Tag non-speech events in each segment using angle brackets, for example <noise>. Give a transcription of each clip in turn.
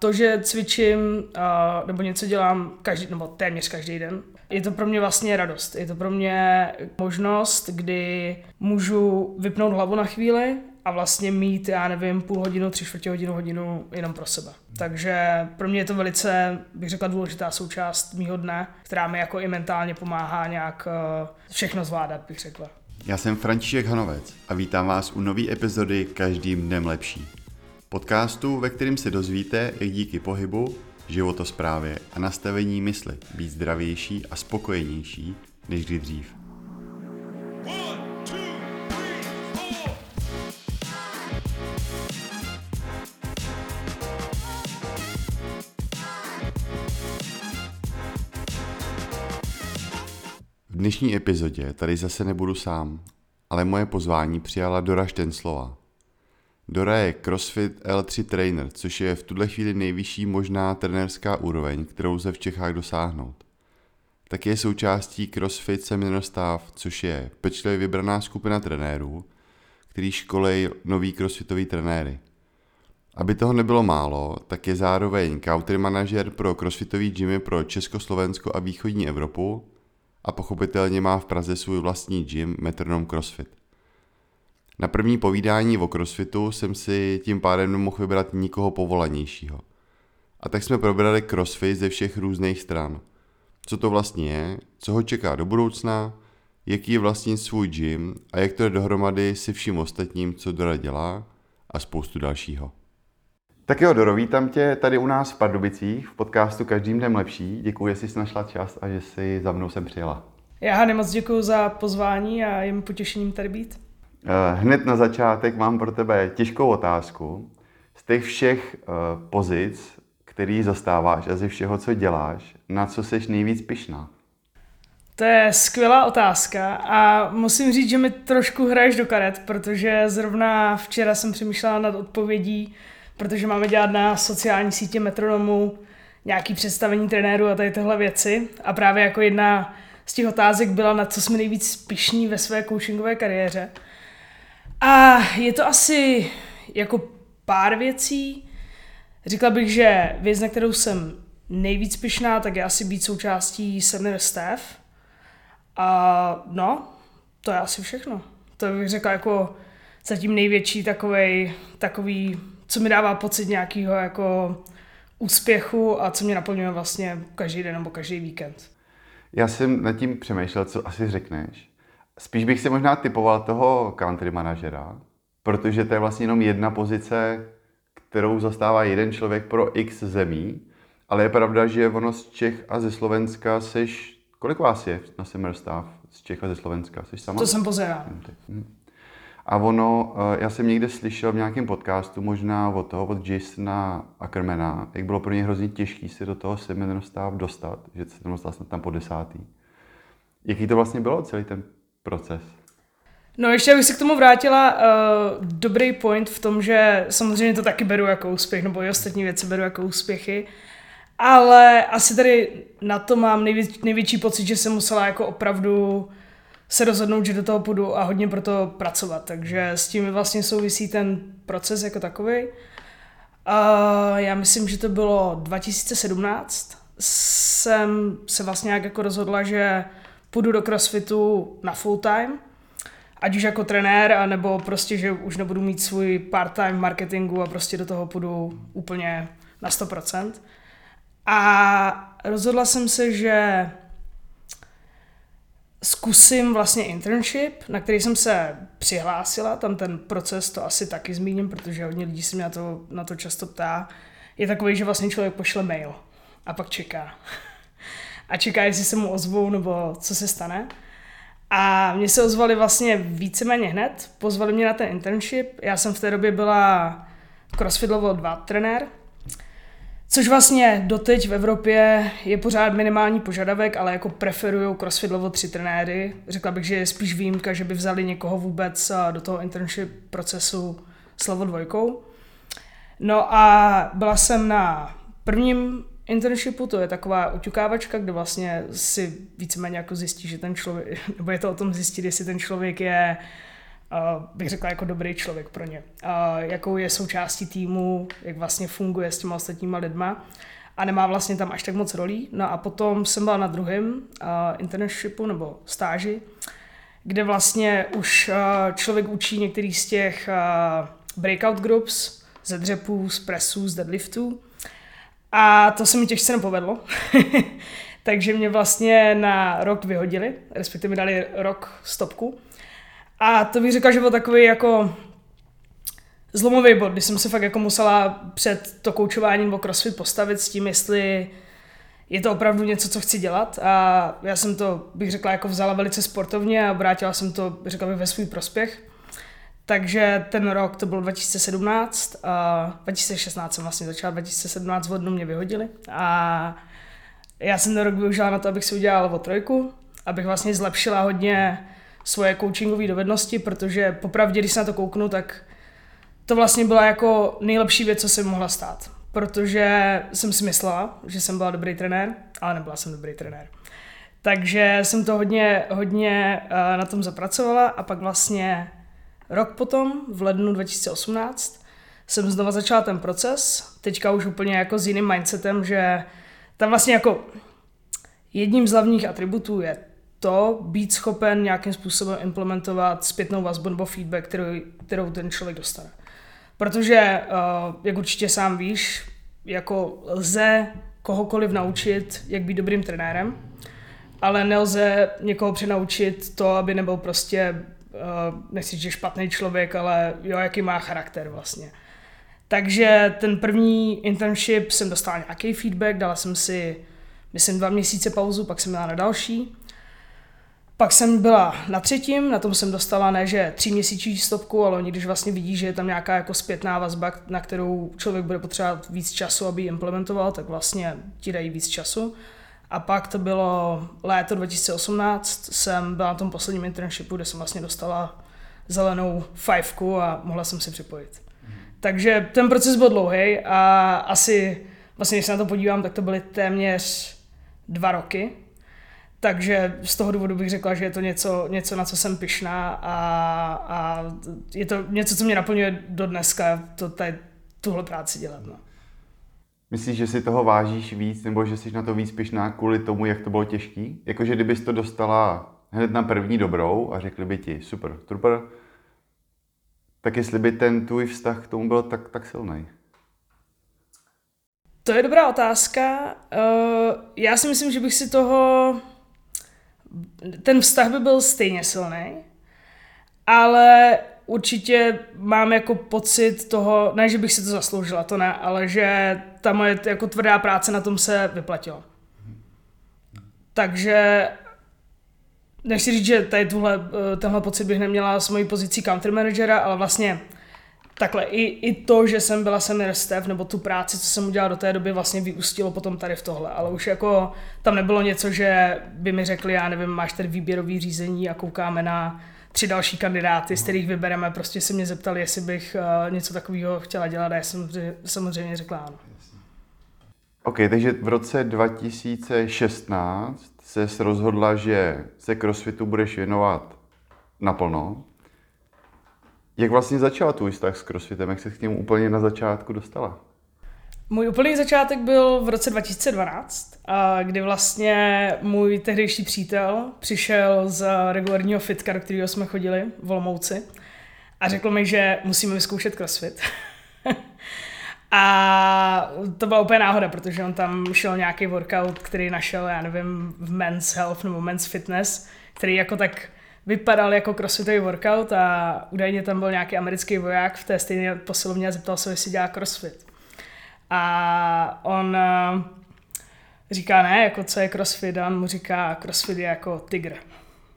to, že cvičím nebo něco dělám každý, nebo téměř každý den, je to pro mě vlastně radost. Je to pro mě možnost, kdy můžu vypnout hlavu na chvíli a vlastně mít, já nevím, půl hodinu, tři čtvrtě hodinu, hodinu jenom pro sebe. Takže pro mě je to velice, bych řekla, důležitá součást mýho dne, která mi jako i mentálně pomáhá nějak uh, všechno zvládat, bych řekla. Já jsem František Hanovec a vítám vás u nové epizody Každým dnem lepší. Podcastu, ve kterém se dozvíte, jak díky pohybu, životosprávě a nastavení mysli být zdravější a spokojenější než kdy dřív. V dnešní epizodě tady zase nebudu sám, ale moje pozvání přijala Dora Štenslova, Dora je CrossFit L3 trainer, což je v tuhle chvíli nejvyšší možná trenérská úroveň, kterou lze v Čechách dosáhnout. Tak je součástí CrossFit Seminar Staff, což je pečlivě vybraná skupina trenérů, který školej nový crossfitový trenéry. Aby toho nebylo málo, tak je zároveň country manažer pro crossfitový gymy pro Československo a východní Evropu a pochopitelně má v Praze svůj vlastní gym Metronom CrossFit. Na první povídání o crossfitu jsem si tím pádem nemohl vybrat nikoho povolanějšího. A tak jsme probrali crossfit ze všech různých stran. Co to vlastně je, co ho čeká do budoucna, jaký je vlastně svůj gym a jak to je dohromady si vším ostatním, co Dora dělá a spoustu dalšího. Tak jo, Doro, vítám tě tady u nás v Pardubicích v podcastu Každým dnem lepší. Děkuji, že jsi našla čas a že jsi za mnou sem přijela. Já Hany moc děkuji za pozvání a je mi potěšením tady být. Eh, hned na začátek mám pro tebe těžkou otázku. Z těch všech eh, pozic, který zastáváš a ze všeho, co děláš, na co jsi nejvíc pyšná? To je skvělá otázka a musím říct, že mi trošku hraješ do karet, protože zrovna včera jsem přemýšlela nad odpovědí, protože máme dělat na sociální sítě Metronomu nějaký představení trenéru a tady tyhle věci. A právě jako jedna z těch otázek byla, na co jsme nejvíc pišní ve své coachingové kariéře. A je to asi jako pár věcí. Řekla bych, že věc, na kterou jsem nejvíc pyšná, tak je asi být součástí seminar staff. A no, to je asi všechno. To bych řekla jako zatím největší takovej, takový, co mi dává pocit nějakého jako úspěchu a co mě naplňuje vlastně každý den nebo každý víkend. Já jsem nad tím přemýšlel, co asi řekneš. Spíš bych si možná typoval toho country manažera, protože to je vlastně jenom jedna pozice, kterou zastává jeden člověk pro x zemí, ale je pravda, že ono z Čech a ze Slovenska seš, kolik vás je na Summer Staff z Čech a ze Slovenska? Seš sama? To jsem pozera. Hm. A ono, eh, já jsem někde slyšel v nějakém podcastu, možná od toho, od Jasona Ackermana, jak bylo pro ně hrozně těžké se do toho Summer Staff dostat, že se tam dostal tam po desátý. Jaký to vlastně bylo celý ten proces. No ještě abych se k tomu vrátila, uh, dobrý point v tom, že samozřejmě to taky beru jako úspěch, nebo i ostatní věci beru jako úspěchy, ale asi tady na to mám největ, největší pocit, že jsem musela jako opravdu se rozhodnout, že do toho půjdu a hodně pro to pracovat, takže s tím vlastně souvisí ten proces jako takový. Uh, já myslím, že to bylo 2017, jsem se vlastně nějak jako rozhodla, že půjdu do crossfitu na full time, ať už jako trenér, nebo prostě, že už nebudu mít svůj part-time marketingu a prostě do toho půjdu úplně na 100%. A rozhodla jsem se, že zkusím vlastně internship, na který jsem se přihlásila, tam ten proces to asi taky zmíním, protože hodně lidí se mě na to, na to často ptá. Je takový, že vlastně člověk pošle mail a pak čeká a čeká, jestli se mu ozvou nebo co se stane. A mě se ozvali vlastně víceméně hned, pozvali mě na ten internship. Já jsem v té době byla CrossFit Level 2 trenér, což vlastně doteď v Evropě je pořád minimální požadavek, ale jako preferují CrossFit Level 3 trenéry. Řekla bych, že je spíš výjimka, že by vzali někoho vůbec do toho internship procesu s Level 2. No a byla jsem na prvním internshipu, to je taková uťukávačka, kde vlastně si víceméně jako zjistí, že ten člověk, <laughs> nebo je to o tom zjistit, jestli ten člověk je uh, bych řekla jako dobrý člověk pro ně. Uh, jakou je součástí týmu, jak vlastně funguje s těma ostatníma lidma a nemá vlastně tam až tak moc rolí. No a potom jsem byla na druhém uh, internshipu nebo stáži, kde vlastně už uh, člověk učí některý z těch uh, breakout groups, ze dřepů, z presů, z deadliftů. A to se mi těžce nepovedlo. <laughs> Takže mě vlastně na rok vyhodili, respektive mi dali rok stopku. A to bych řekla, že byl takový jako zlomový bod, kdy jsem se fakt jako musela před to koučováním nebo crossfit postavit s tím, jestli je to opravdu něco, co chci dělat a já jsem to, bych řekla, jako vzala velice sportovně a obrátila jsem to, řekla bych, ve svůj prospěch. Takže ten rok to byl 2017 a 2016 jsem vlastně začala, 2017 v lednu mě vyhodili a já jsem ten rok využila na to, abych si udělala o trojku, abych vlastně zlepšila hodně svoje coachingové dovednosti, protože popravdě, když se na to kouknu, tak to vlastně byla jako nejlepší věc, co jsem mohla stát. Protože jsem si myslela, že jsem byla dobrý trenér, ale nebyla jsem dobrý trenér. Takže jsem to hodně, hodně uh, na tom zapracovala a pak vlastně rok potom, v lednu 2018, jsem znova začala ten proces, teďka už úplně jako s jiným mindsetem, že tam vlastně jako jedním z hlavních atributů je to být schopen nějakým způsobem implementovat zpětnou vazbu nebo feedback, kterou, kterou ten člověk dostane. Protože, eh, jak určitě sám víš, jako lze kohokoliv naučit, jak být dobrým trenérem, ale nelze někoho přenaučit to, aby nebyl prostě, nechci říct, špatný člověk, ale jo, jaký má charakter vlastně. Takže ten první internship jsem dostala nějaký feedback, dala jsem si, myslím, dva měsíce pauzu, pak jsem měla na další. Pak jsem byla na třetím, na tom jsem dostala ne, že tři měsíční stopku, ale oni když vlastně vidí, že je tam nějaká jako zpětná vazba, na kterou člověk bude potřebovat víc času, aby ji implementoval, tak vlastně ti dají víc času. A pak to bylo léto 2018, jsem byla na tom posledním internshipu, kde jsem vlastně dostala zelenou fajfku a mohla jsem se připojit. Takže ten proces byl dlouhý a asi, vlastně když se na to podívám, tak to byly téměř dva roky, takže z toho důvodu bych řekla, že je to něco, něco na co jsem pyšná a, a je to něco, co mě naplňuje do dneska, to, tady, tuhle práci dělat. No. Myslíš, že si toho vážíš víc, nebo že jsi na to víc pyšná kvůli tomu, jak to bylo těžký? Jakože kdybys to dostala hned na první dobrou a řekli by ti, super, super, tak jestli by ten tvůj vztah k tomu byl tak, tak silný? To je dobrá otázka. Uh, já si myslím, že bych si toho ten vztah by byl stejně silný, ale určitě mám jako pocit toho, ne, že bych si to zasloužila, to ne, ale že ta moje jako tvrdá práce na tom se vyplatila. Takže nechci říct, že tady tuhle, eh, tenhle pocit bych neměla s mojí pozicí country managera, ale vlastně takhle i, i to, že jsem byla senior staff, nebo tu práci, co jsem udělala do té doby, vlastně vyústilo potom tady v tohle. Ale už jako tam nebylo něco, že by mi řekli, já nevím, máš tady výběrový řízení a koukáme na tři další kandidáty, z kterých vybereme. Prostě se mě zeptali, jestli bych uh, něco takového chtěla dělat a já jsem samozřejmě řekla ano. OK, takže v roce 2016 se rozhodla, že se crossfitu budeš věnovat naplno. Jak vlastně začala tvůj vztah s crossfitem? Jak se k němu úplně na začátku dostala? Můj úplný začátek byl v roce 2012, kdy vlastně můj tehdejší přítel přišel z regulárního fitka, do kterého jsme chodili v Olomouci a řekl mi, že musíme vyzkoušet crossfit. <laughs> a to byla úplně náhoda, protože on tam šel nějaký workout, který našel, já nevím, v Men's Health nebo Men's Fitness, který jako tak vypadal jako crossfitový workout a údajně tam byl nějaký americký voják v té stejné posilovně a zeptal se, jestli dělá crossfit. A on říká, ne, jako co je crossfit, a on mu říká, crossfit je jako tygr.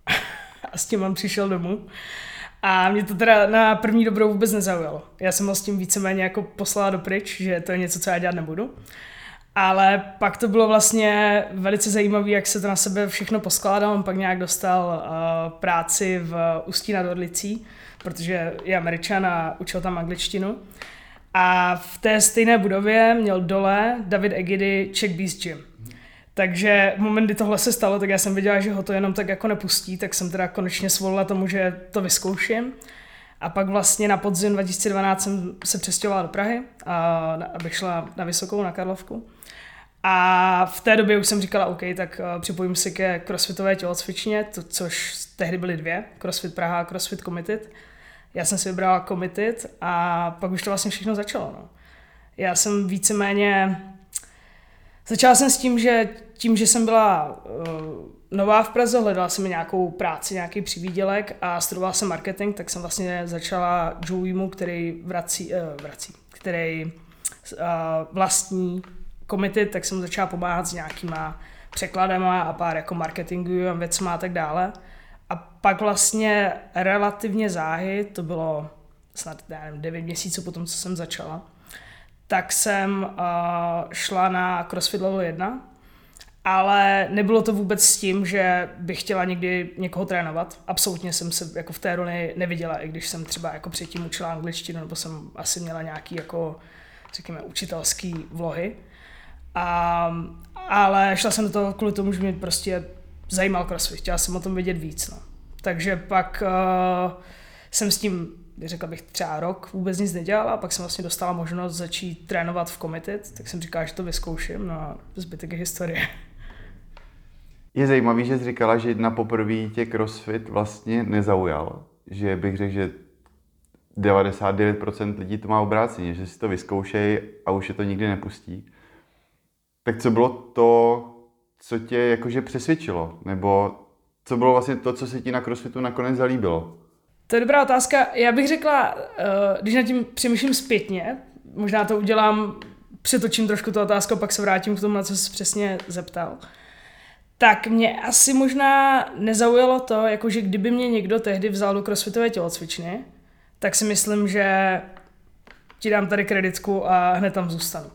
<laughs> a s tím on přišel domů. A mě to teda na první dobrou vůbec nezaujalo. Já jsem ho s tím víceméně jako poslala do pryč, že to je něco, co já dělat nebudu. Ale pak to bylo vlastně velice zajímavé, jak se to na sebe všechno poskládal. On pak nějak dostal uh, práci v Ústí nad Orlicí, protože je američan a učil tam angličtinu. A v té stejné budově měl dole David Egidy Czech Beast Gym. Takže v moment, kdy tohle se stalo, tak já jsem viděla, že ho to jenom tak jako nepustí, tak jsem teda konečně svolila tomu, že to vyzkouším. A pak vlastně na podzim 2012 jsem se přestěhovala do Prahy, a, abych šla na Vysokou, na Karlovku. A v té době už jsem říkala, OK, tak uh, připojím se ke crossfitové tělocvičně, to, což tehdy byly dvě, CrossFit Praha a CrossFit Committed. Já jsem si vybrala Committed a pak už to vlastně všechno začalo. No. Já jsem víceméně... Začala jsem s tím, že tím, že jsem byla uh, nová v Praze, hledala jsem nějakou práci, nějaký přivídělek a studovala jsem marketing, tak jsem vlastně začala Joeymu, který vrací, uh, vrací který uh, vlastní komity, tak jsem začala pomáhat s nějakýma překladama a pár jako marketingovými věcmi a tak dále. A pak vlastně relativně záhy, to bylo snad nevím, 9 měsíců potom, co jsem začala, tak jsem uh, šla na CrossFit Level 1, ale nebylo to vůbec s tím, že bych chtěla někdy někoho trénovat. Absolutně jsem se jako v té roli neviděla, i když jsem třeba jako předtím učila angličtinu, nebo jsem asi měla nějaký jako, řekněme, učitelský vlohy. A, ale šla jsem do toho kvůli tomu, že mě prostě zajímal crossfit, chtěla jsem o tom vědět víc. No. Takže pak uh, jsem s tím, řekla bych, třeba rok vůbec nic nedělala, pak jsem vlastně dostala možnost začít trénovat v Committed, tak jsem říkala, že to vyzkouším, no a zbytek je historie. Je zajímavý, že jsi říkala, že na poprvé tě CrossFit vlastně nezaujal. Že bych řekl, že 99% lidí to má obráceně, že si to vyzkoušej a už je to nikdy nepustí. Tak co bylo to, co tě jakože přesvědčilo? Nebo co bylo vlastně to, co se ti na crossfitu nakonec zalíbilo? To je dobrá otázka. Já bych řekla, eh, když nad tím přemýšlím zpětně, možná to udělám, přetočím trošku tu otázku, pak se vrátím k tomu, na co jsi přesně zeptal. Tak mě asi možná nezaujalo to, jakože kdyby mě někdo tehdy vzal do crossfitové tělocvičny, tak si myslím, že ti dám tady kreditku a hned tam zůstanu.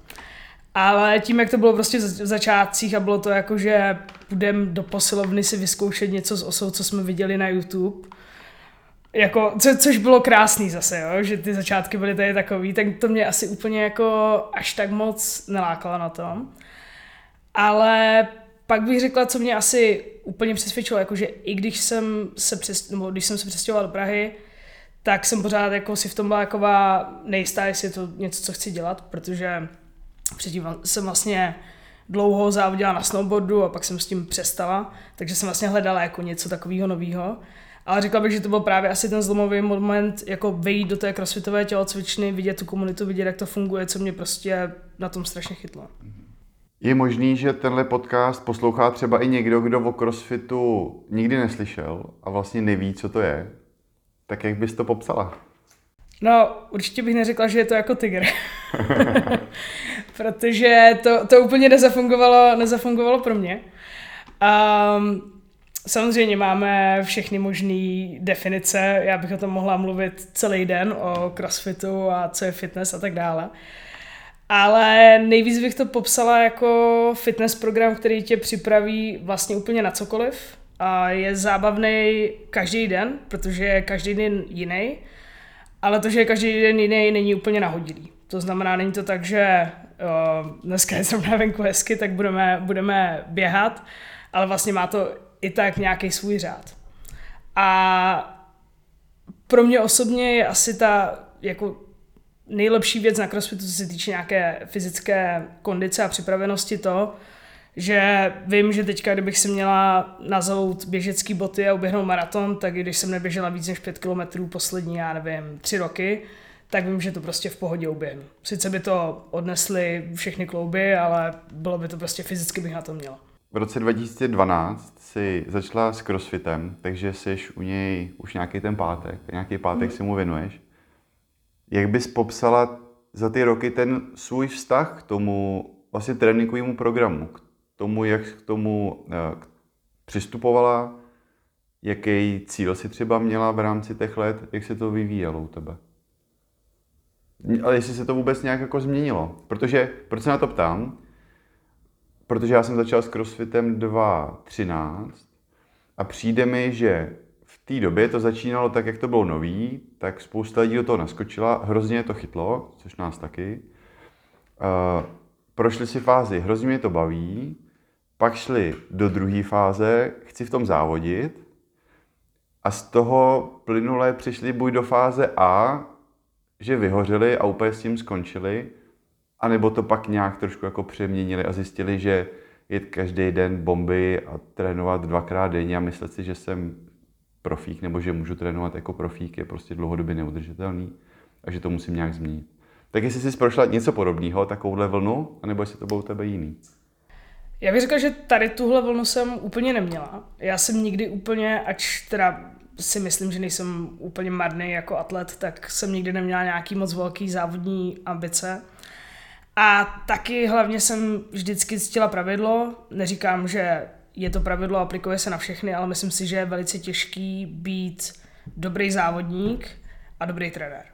Ale tím, jak to bylo prostě v začátcích a bylo to jako, že půjdeme do posilovny si vyzkoušet něco z osou, co jsme viděli na YouTube, jako, co, což bylo krásný zase, jo, že ty začátky byly tady takový, tak to mě asi úplně jako až tak moc nelákalo na tom. Ale pak bych řekla, co mě asi úplně přesvědčilo, jakože i když jsem se, přes, nebo když jsem se přestěhovala do Prahy, tak jsem pořád jako si v tom byla taková nejistá, jestli je to něco, co chci dělat, protože Předtím jsem vlastně dlouho závodila na snowboardu a pak jsem s tím přestala, takže jsem vlastně hledala jako něco takového nového. Ale řekla bych, že to byl právě asi ten zlomový moment, jako vejít do té crossfitové tělocvičny, vidět tu komunitu, vidět, jak to funguje, co mě prostě na tom strašně chytlo. Je možný, že tenhle podcast poslouchá třeba i někdo, kdo o crossfitu nikdy neslyšel a vlastně neví, co to je. Tak jak bys to popsala? No, určitě bych neřekla, že je to jako tygr. <laughs> Protože to, to úplně nezafungovalo, nezafungovalo pro mě. Um, samozřejmě máme všechny možné definice, já bych o tom mohla mluvit celý den, o crossfitu a co je fitness a tak dále. Ale nejvíc bych to popsala jako fitness program, který tě připraví vlastně úplně na cokoliv. A je zábavný každý den, protože je každý den jiný ale to, že je každý den jiný, není úplně nahodilý. To znamená, není to tak, že uh, dneska je zrovna venku hezky, tak budeme, budeme běhat, ale vlastně má to i tak nějaký svůj řád. A pro mě osobně je asi ta jako nejlepší věc na crossfitu, co se týče nějaké fyzické kondice a připravenosti to, že vím, že teďka, kdybych si měla nazout běžecký boty a uběhnout maraton, tak i když jsem neběžela víc než 5 kilometrů poslední, já nevím, tři roky, tak vím, že to prostě v pohodě uběhnu. Sice by to odnesly všechny klouby, ale bylo by to prostě fyzicky bych na to měla. V roce 2012 si začala s crossfitem, takže jsi u něj už nějaký ten pátek, nějaký pátek hmm. si mu věnuješ. Jak bys popsala za ty roky ten svůj vztah k tomu vlastně tréninkovému programu, k tomu, jak k tomu eh, přistupovala, jaký cíl si třeba měla v rámci těch let, jak se to vyvíjelo u tebe. Ale jestli se to vůbec nějak jako změnilo. Protože, proč se na to ptám? Protože já jsem začal s crossfitem 2.13 a přijde mi, že v té době to začínalo tak, jak to bylo nový, tak spousta lidí do toho naskočila, hrozně to chytlo, což nás taky. Uh, prošli si fázi, hrozně mě to baví, pak šli do druhé fáze, chci v tom závodit. a z toho plynule přišli buď do fáze A, že vyhořeli a úplně s tím skončili, anebo to pak nějak trošku jako přeměnili a zjistili, že jet každý den bomby a trénovat dvakrát denně a myslet si, že jsem profík nebo že můžu trénovat jako profík je prostě dlouhodobě neudržitelný a že to musím nějak změnit. Tak jestli jsi prošla něco podobného, takovouhle vlnu, anebo jestli to bylo u tebe jiný? Já bych řekla, že tady tuhle vlnu jsem úplně neměla. Já jsem nikdy úplně, ač teda si myslím, že nejsem úplně marný jako atlet, tak jsem nikdy neměla nějaký moc velký závodní ambice. A taky hlavně jsem vždycky ctila pravidlo. Neříkám, že je to pravidlo, aplikuje se na všechny, ale myslím si, že je velice těžký být dobrý závodník a dobrý trenér.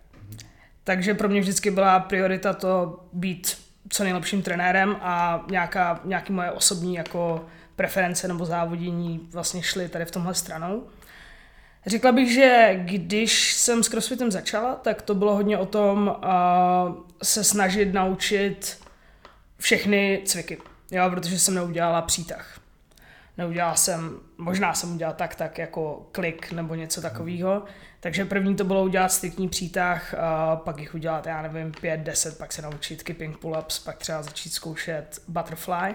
Takže pro mě vždycky byla priorita to být co nejlepším trenérem a nějaká, nějaký moje osobní jako preference nebo závodění vlastně šly tady v tomhle stranou. Řekla bych, že když jsem s crossfitem začala, tak to bylo hodně o tom uh, se snažit naučit všechny cviky, jo, protože jsem neudělala přítah. Neudělala jsem, možná jsem udělala tak, tak jako klik nebo něco takového. Takže první to bylo udělat striktní přítah, a pak jich udělat, já nevím, pět, deset, pak se naučit keeping pull-ups, pak třeba začít zkoušet butterfly.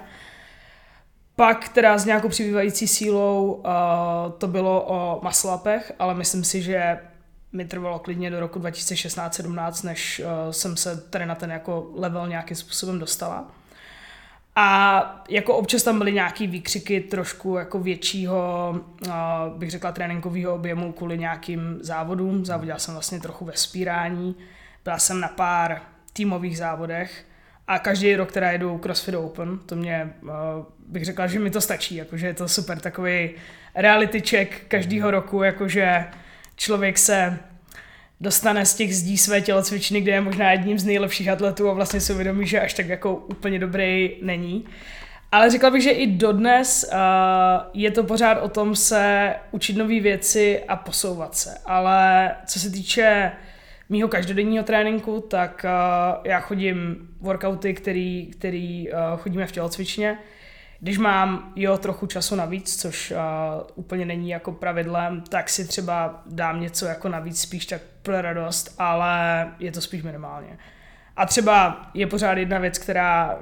Pak teda s nějakou přibývající sílou uh, to bylo o muscle ale myslím si, že mi trvalo klidně do roku 2016-17, než uh, jsem se tady na ten jako level nějakým způsobem dostala. A jako občas tam byly nějaký výkřiky trošku jako většího, uh, bych řekla, tréninkového objemu kvůli nějakým závodům. Závodila jsem vlastně trochu ve spírání. Byla jsem na pár týmových závodech a každý rok, která jedu CrossFit Open, to mě, uh, bych řekla, že mi to stačí, jakože je to super takový reality check každýho roku, jakože člověk se dostane z těch zdí své tělocvičny, kde je možná jedním z nejlepších atletů a vlastně si uvědomí, že až tak jako úplně dobrý není. Ale řekla bych, že i dodnes uh, je to pořád o tom se učit nové věci a posouvat se. Ale co se týče mýho každodenního tréninku, tak uh, já chodím workouty, který, který uh, chodíme v tělocvičně. Když mám jo trochu času navíc, což uh, úplně není jako pravidlem, tak si třeba dám něco jako navíc spíš tak pro radost, ale je to spíš minimálně. A třeba je pořád jedna věc, která,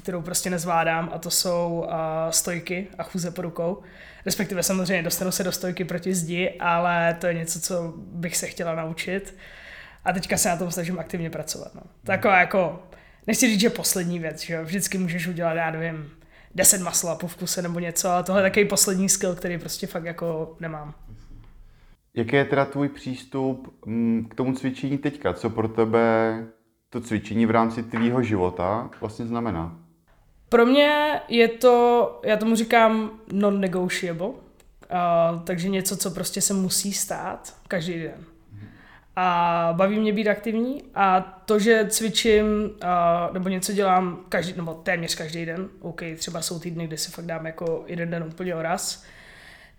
kterou prostě nezvládám a to jsou uh, stojky a chůze po rukou. Respektive samozřejmě dostanu se do stojky proti zdi, ale to je něco, co bych se chtěla naučit. A teďka se na tom snažím aktivně pracovat. No. Taková jako nechci říct, že poslední věc, že vždycky můžeš udělat, já nevím, 10 masla po vkuse nebo něco, ale tohle je takový poslední skill, který prostě fakt jako nemám. Jaký je teda tvůj přístup mm, k tomu cvičení teďka? Co pro tebe to cvičení v rámci tvýho života vlastně znamená? Pro mě je to, já tomu říkám non-negotiable, uh, takže něco, co prostě se musí stát každý den a baví mě být aktivní a to, že cvičím uh, nebo něco dělám každý, nebo téměř každý den, OK, třeba jsou týdny, kdy si fakt dám jako jeden den úplně oraz,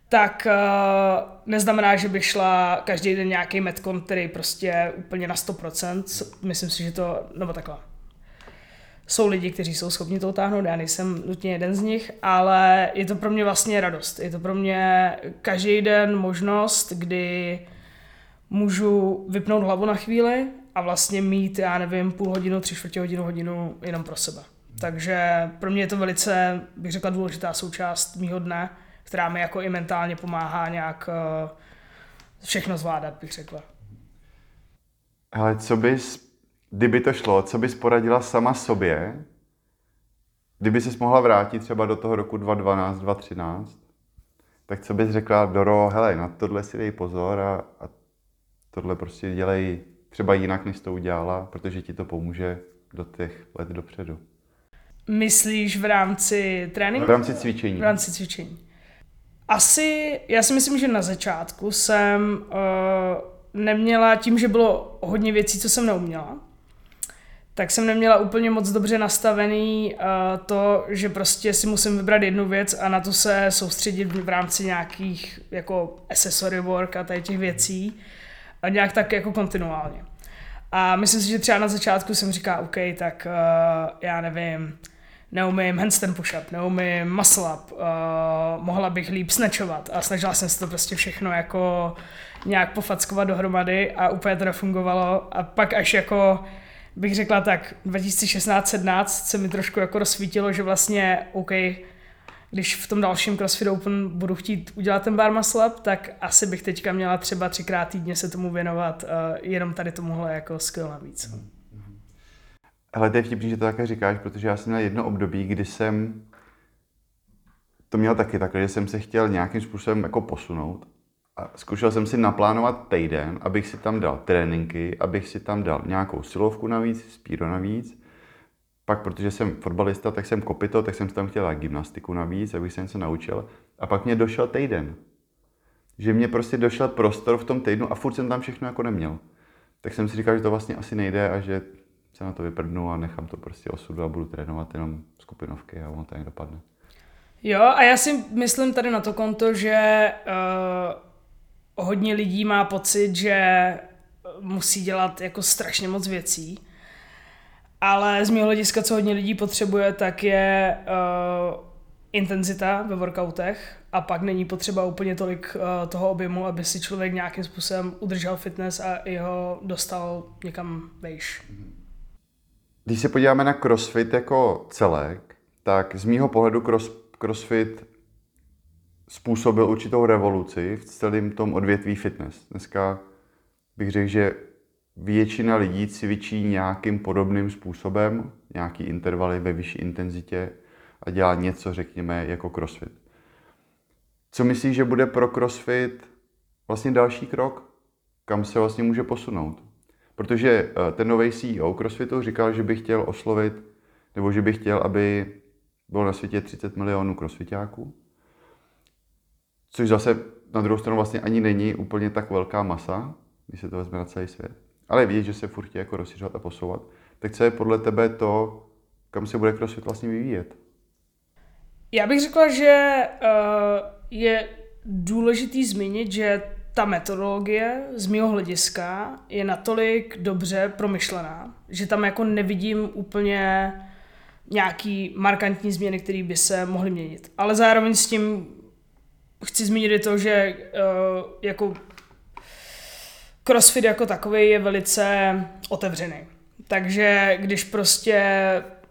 tak uh, neznamená, že bych šla každý den nějaký metkon, který prostě úplně na 100%, myslím si, že to, nebo takhle. Jsou lidi, kteří jsou schopni to utáhnout, já nejsem nutně jeden z nich, ale je to pro mě vlastně radost. Je to pro mě každý den možnost, kdy můžu vypnout hlavu na chvíli a vlastně mít, já nevím, půl hodinu, tři čtvrtě hodinu, hodinu jenom pro sebe. Takže pro mě je to velice, bych řekla, důležitá součást mýho dne, která mi jako i mentálně pomáhá nějak uh, všechno zvládat, bych řekla. Ale co bys, kdyby to šlo, co bys poradila sama sobě, kdyby ses mohla vrátit třeba do toho roku 2012, 2013, tak co bys řekla, Doro, hele, na tohle si dej pozor a, a tohle prostě dělej třeba jinak, než to udělala, protože ti to pomůže do těch let dopředu. Myslíš v rámci tréninku? V rámci cvičení. V rámci cvičení. Asi, já si myslím, že na začátku jsem uh, neměla, tím, že bylo hodně věcí, co jsem neuměla, tak jsem neměla úplně moc dobře nastavený uh, to, že prostě si musím vybrat jednu věc a na to se soustředit v rámci nějakých jako accessory work a tady těch věcí a nějak tak jako kontinuálně. A myslím si, že třeba na začátku jsem říká, OK, tak uh, já nevím, neumím handstand push-up, neumím muscle up, uh, mohla bych líp snečovat a snažila jsem se to prostě všechno jako nějak pofackovat dohromady a úplně to nefungovalo a pak až jako bych řekla tak 2016-17 se mi trošku jako rozsvítilo, že vlastně OK, když v tom dalším CrossFit Open budu chtít udělat ten bar muscle up, tak asi bych teďka měla třeba třikrát týdně se tomu věnovat uh, jenom tady tomuhle jako skill navíc. Mm. Hele, to je vtipný, že to také říkáš, protože já jsem měl jedno období, kdy jsem to měl taky takhle, že jsem se chtěl nějakým způsobem jako posunout. A zkoušel jsem si naplánovat týden, abych si tam dal tréninky, abych si tam dal nějakou silovku navíc, spíro navíc. Pak, protože jsem fotbalista, tak jsem kopito, tak jsem tam chtěl dát gymnastiku navíc, abych se něco naučil. A pak mě došel týden. Že mě prostě došel prostor v tom týdnu a furt jsem tam všechno jako neměl. Tak jsem si říkal, že to vlastně asi nejde a že se na to vyprdnu a nechám to prostě osudu a budu trénovat jenom skupinovky a ono to nějak dopadne. Jo, a já si myslím tady na to konto, že uh, hodně lidí má pocit, že musí dělat jako strašně moc věcí. Ale z mého hlediska, co hodně lidí potřebuje, tak je uh, intenzita ve workoutech a pak není potřeba úplně tolik uh, toho objemu, aby si člověk nějakým způsobem udržel fitness a jeho dostal někam vejš. Když se podíváme na CrossFit jako celek, tak z mýho pohledu cross, CrossFit způsobil určitou revoluci v celém tom odvětví fitness. Dneska bych řekl, že většina lidí cvičí nějakým podobným způsobem, nějaký intervaly ve vyšší intenzitě a dělá něco, řekněme, jako crossfit. Co myslíš, že bude pro crossfit vlastně další krok? Kam se vlastně může posunout? Protože eh, ten nový CEO CrossFitu říkal, že by chtěl oslovit, nebo že by chtěl, aby bylo na světě 30 milionů crossfitáků. Což zase na druhou stranu vlastně ani není úplně tak velká masa, když se to vezme na celý svět. Ale vidět, že se furt jako rozšiřovat a posouvat. Tak co je podle tebe to, kam se bude CrossFit vlastně vyvíjet? Já bych řekla, že uh, je důležitý zmínit, že ta metodologie z mého hlediska je natolik dobře promyšlená, že tam jako nevidím úplně nějaký markantní změny, které by se mohly měnit. Ale zároveň s tím chci zmínit i to, že uh, jako CrossFit jako takový je velice otevřený. Takže když prostě,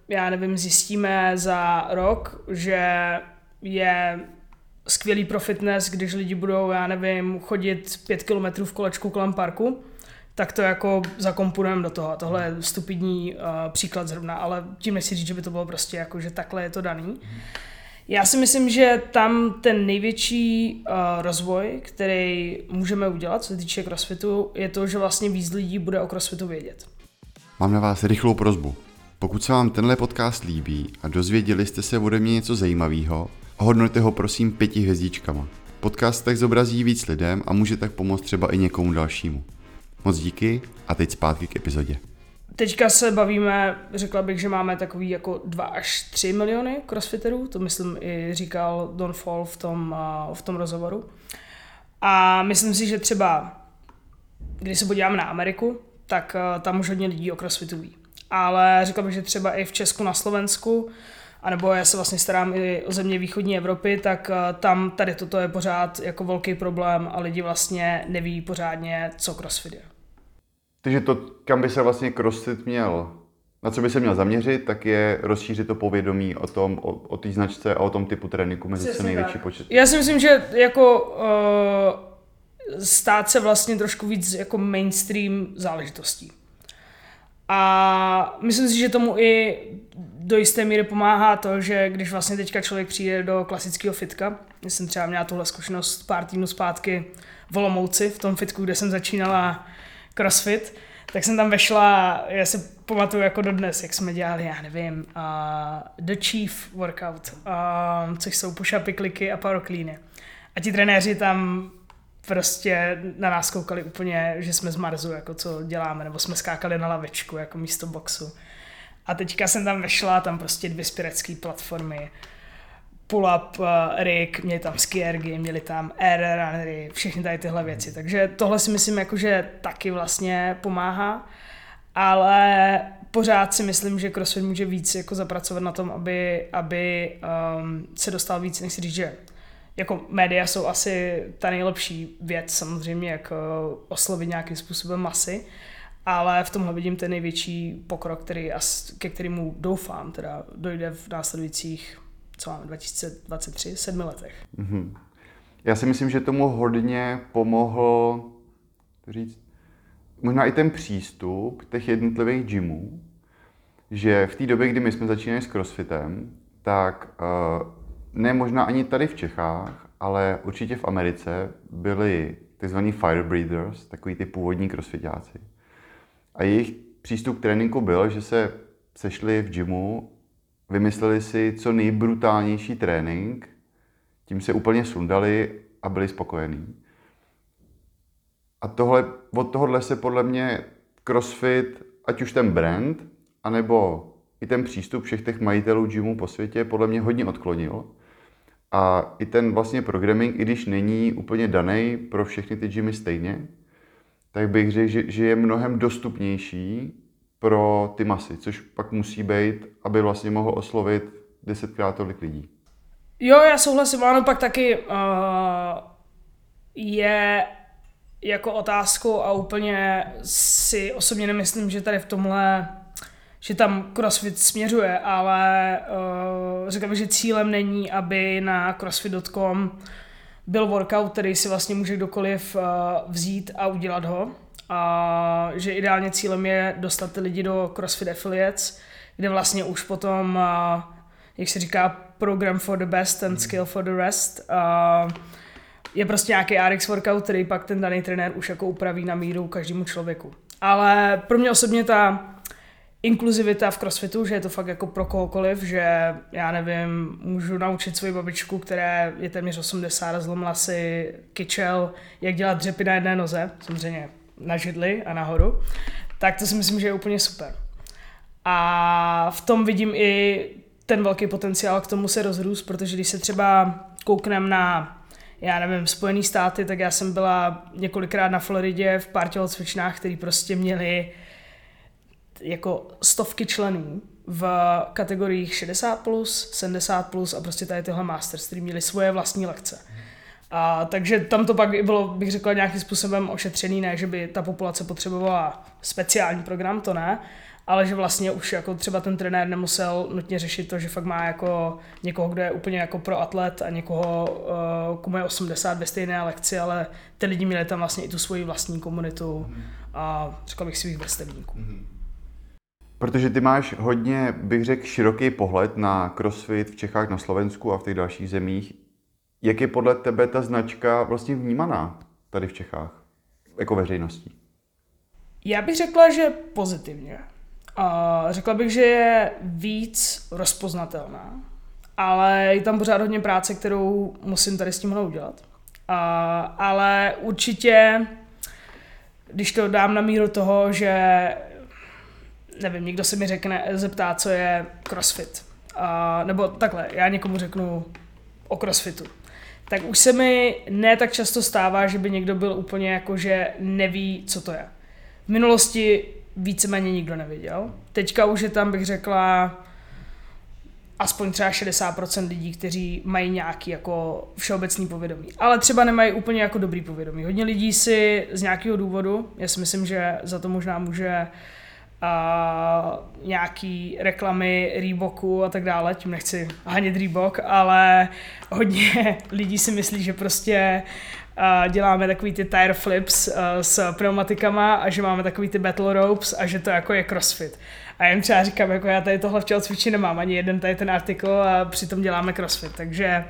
já nevím, zjistíme za rok, že je skvělý pro fitness, když lidi budou, já nevím, chodit pět kilometrů v kolečku kolem parku, tak to jako zakomponujeme do toho. Tohle je stupidní uh, příklad zrovna, ale tím nechci říct, že by to bylo prostě jako, že takhle je to daný. Já si myslím, že tam ten největší uh, rozvoj, který můžeme udělat, co se týče crossfitu, je to, že vlastně víc lidí bude o crossfitu vědět. Mám na vás rychlou prozbu. Pokud se vám tenhle podcast líbí a dozvěděli jste se ode mě něco zajímavého, Ohodnoťte ho prosím pěti hvězdičkama. Podcast tak zobrazí víc lidem a může tak pomoct třeba i někomu dalšímu. Moc díky a teď zpátky k epizodě. Teďka se bavíme, řekla bych, že máme takový jako 2 až 3 miliony crossfiterů, to myslím i říkal Don Fall v tom, v tom rozhovoru. A myslím si, že třeba, když se podíváme na Ameriku, tak tam už hodně lidí o crossfitu ví. Ale řekla bych, že třeba i v Česku, na Slovensku, anebo já se vlastně starám i o země východní Evropy, tak eh, tam tady toto je pořád jako velký problém a lidi vlastně neví pořádně, co CrossFit je. Takže to, kam by se vlastně CrossFit měl, na co by se měl zaměřit, tak je rozšířit to povědomí o tom, o, o té značce a o tom typu tréninku mezi co největší počet. Já si myslím, že jako uh, stát se vlastně trošku víc jako mainstream záležitostí. A myslím si, že tomu i do jisté míry pomáhá to, že když vlastně teďka člověk přijde do klasického fitka, já jsem třeba měla tuhle zkušenost pár týdnů zpátky v Olomouci, v tom fitku, kde jsem začínala crossfit, tak jsem tam vešla, já si pamatuju jako dodnes, jak jsme dělali, já nevím, uh, The Chief Workout, uh, což jsou push-upy, kliky a cleany. A ti trenéři tam prostě na nás koukali úplně, že jsme z Marzu, jako co děláme, nebo jsme skákali na lavečku, jako místo boxu. A teďka jsem tam vešla, tam prostě dvě spirecké platformy, pull-up uh, rig, měli tam skiergy, měli tam air runnery, všechny tady tyhle věci. Takže tohle si myslím, jako, že taky vlastně pomáhá. Ale pořád si myslím, že CrossFit může víc jako zapracovat na tom, aby, aby um, se dostal víc, než si říct, že jako média jsou asi ta nejlepší věc samozřejmě, jak uh, oslovit nějakým způsobem masy, ale v tomhle vidím ten největší pokrok, který, ke kterému doufám, teda dojde v následujících, co máme, 2023, sedmi letech. Mm-hmm. Já si myslím, že tomu hodně pomohl, říct, možná i ten přístup těch jednotlivých gymů, že v té době, kdy my jsme začínali s crossfitem, tak uh, ne možná ani tady v Čechách, ale určitě v Americe byli tzv. firebreathers, takový ty původní crossfitáci. A jejich přístup k tréninku byl, že se sešli v gymu, vymysleli si co nejbrutálnější trénink, tím se úplně sundali a byli spokojení. A tohle, od tohohle se podle mě CrossFit, ať už ten brand, anebo i ten přístup všech těch majitelů gymu po světě podle mě hodně odklonil. A i ten vlastně programming, i když není úplně daný pro všechny ty gymy stejně, tak bych řekl, že, že je mnohem dostupnější pro ty masy, což pak musí být, aby vlastně mohl oslovit desetkrát tolik lidí. Jo, já souhlasím, ano, pak taky uh, je jako otázku a úplně si osobně nemyslím, že tady v tomhle že tam CrossFit směřuje, ale uh, řekl bych, že cílem není, aby na crossfit.com byl workout, který si vlastně může kdokoliv uh, vzít a udělat ho. A že ideálně cílem je dostat ty lidi do CrossFit Affiliates, kde vlastně už potom, jak se říká, program for the best and skill for the rest. Je prostě nějaký RX workout, který pak ten daný trenér už jako upraví na míru každému člověku. Ale pro mě osobně ta inkluzivita v crossfitu, že je to fakt jako pro kohokoliv, že já nevím, můžu naučit svoji babičku, která je téměř 80 a zlomila si kyčel, jak dělat dřepy na jedné noze, samozřejmě na židli a nahoru, tak to si myslím, že je úplně super. A v tom vidím i ten velký potenciál k tomu se rozrůst, protože když se třeba koukneme na já nevím, Spojené státy, tak já jsem byla několikrát na Floridě v pár tělocvičnách, který prostě měli jako stovky členů v kategoriích 60+, plus, 70+, plus a prostě tady tyhle masters, který měli svoje vlastní lekce. A, takže tam to pak bylo, bych řekla, nějakým způsobem ošetřený, ne, že by ta populace potřebovala speciální program, to ne, ale že vlastně už jako třeba ten trenér nemusel nutně řešit to, že fakt má jako někoho, kdo je úplně jako pro atlet a někoho, uh, komu je 80 ve stejné lekci, ale ty lidi měli tam vlastně i tu svoji vlastní komunitu a řekl bych svých vrstevníků. Mm-hmm. Protože ty máš hodně, bych řekl, široký pohled na CrossFit v Čechách, na Slovensku a v těch dalších zemích. Jak je podle tebe ta značka vlastně vnímaná tady v Čechách, jako veřejností? Já bych řekla, že pozitivně. A řekla bych, že je víc rozpoznatelná, ale je tam pořád hodně práce, kterou musím tady s tímhle udělat. A, ale určitě, když to dám na míru toho, že nevím, někdo se mi řekne, zeptá, co je crossfit. A, nebo takhle, já někomu řeknu o crossfitu. Tak už se mi ne tak často stává, že by někdo byl úplně jako, že neví, co to je. V minulosti víceméně nikdo nevěděl. Teďka už je tam, bych řekla, aspoň třeba 60% lidí, kteří mají nějaký jako všeobecný povědomí. Ale třeba nemají úplně jako dobrý povědomí. Hodně lidí si z nějakého důvodu, já si myslím, že za to možná může a nějaký reklamy Reeboku a tak dále, tím nechci hanit Reebok, ale hodně <laughs> lidí si myslí, že prostě uh, děláme takový ty tire flips s pneumatikama a že máme takový ty battle ropes a že to jako je crossfit. A jim třeba říkám, jako já tady tohle v tělocviči nemám, ani jeden tady ten artikl a přitom děláme crossfit, takže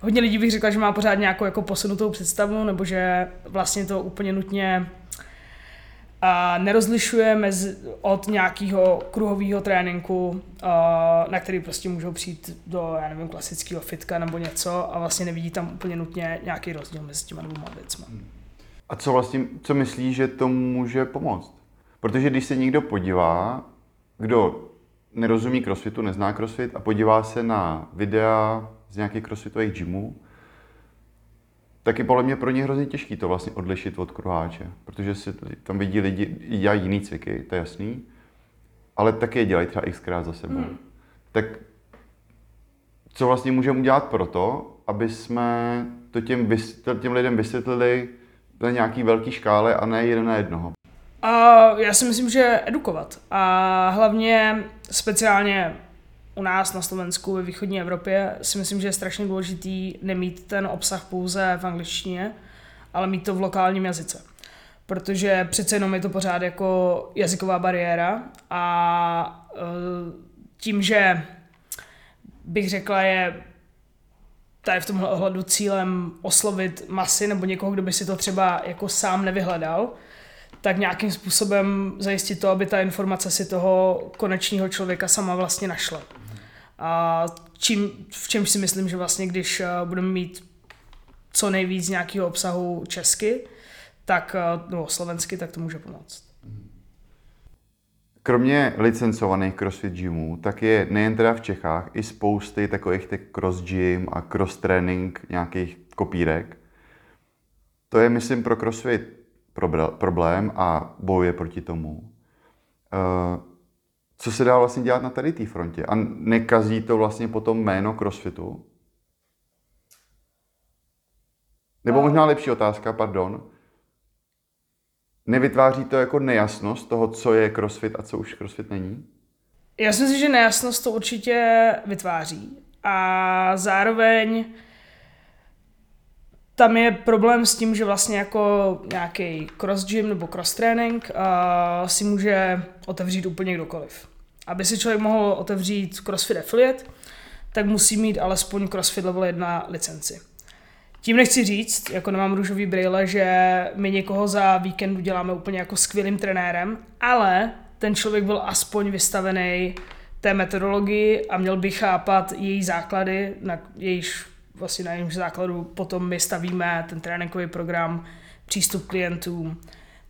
hodně lidí bych řekla, že má pořád nějakou jako posunutou představu, nebo že vlastně to úplně nutně a nerozlišuje mezi, od nějakého kruhového tréninku, na který prostě můžou přijít do, já nevím, klasického fitka nebo něco a vlastně nevidí tam úplně nutně nějaký rozdíl mezi těma dvěma věcmi. A co vlastně, co myslíš, že to může pomoct? Protože když se někdo podívá, kdo nerozumí crossfitu, nezná crossfit a podívá se na videa z nějakých crossfitových gymů, tak je podle mě pro ně hrozně těžký to vlastně odlišit od kruháče, protože si tam vidí lidi, dělají jiný cviky, to je jasný, ale taky je dělají třeba xkrát za sebou. Hmm. Tak co vlastně můžeme udělat pro to, aby jsme to těm, těm lidem vysvětlili na nějaký velký škále a ne jeden na jednoho? A já si myslím, že edukovat. A hlavně speciálně u nás na Slovensku, ve východní Evropě, si myslím, že je strašně důležitý nemít ten obsah pouze v angličtině, ale mít to v lokálním jazyce. Protože přece jenom je to pořád jako jazyková bariéra a e, tím, že bych řekla, je tady v tomhle ohledu cílem oslovit masy nebo někoho, kdo by si to třeba jako sám nevyhledal, tak nějakým způsobem zajistit to, aby ta informace si toho konečního člověka sama vlastně našla. A čím, v čem si myslím, že vlastně když eh, budeme mít co nejvíc nějakého obsahu česky, tak, eh, nebo slovensky, tak to může pomoct. Kromě licencovaných CrossFit gymů, tak je nejen teda v Čechách i spousty takových těch cross gym a cross training nějakých kopírek. To je, myslím, pro CrossFit problém a bojuje proti tomu. Eh, co se dá vlastně dělat na tady té frontě? A nekazí to vlastně potom jméno CrossFitu? Nebo možná lepší otázka, pardon. Nevytváří to jako nejasnost toho, co je CrossFit a co už CrossFit není? Já si myslím, že nejasnost to určitě vytváří. A zároveň tam je problém s tím, že vlastně jako nějaký cross gym nebo cross training uh, si může otevřít úplně kdokoliv. Aby si člověk mohl otevřít CrossFit Affiliate, tak musí mít alespoň CrossFit Level 1 licenci. Tím nechci říct, jako nemám růžový brýle, že my někoho za víkend děláme úplně jako skvělým trenérem, ale ten člověk byl aspoň vystavený té metodologii a měl by chápat její základy, na jejíž vlastně na jejímž základu potom my stavíme ten tréninkový program, přístup klientům,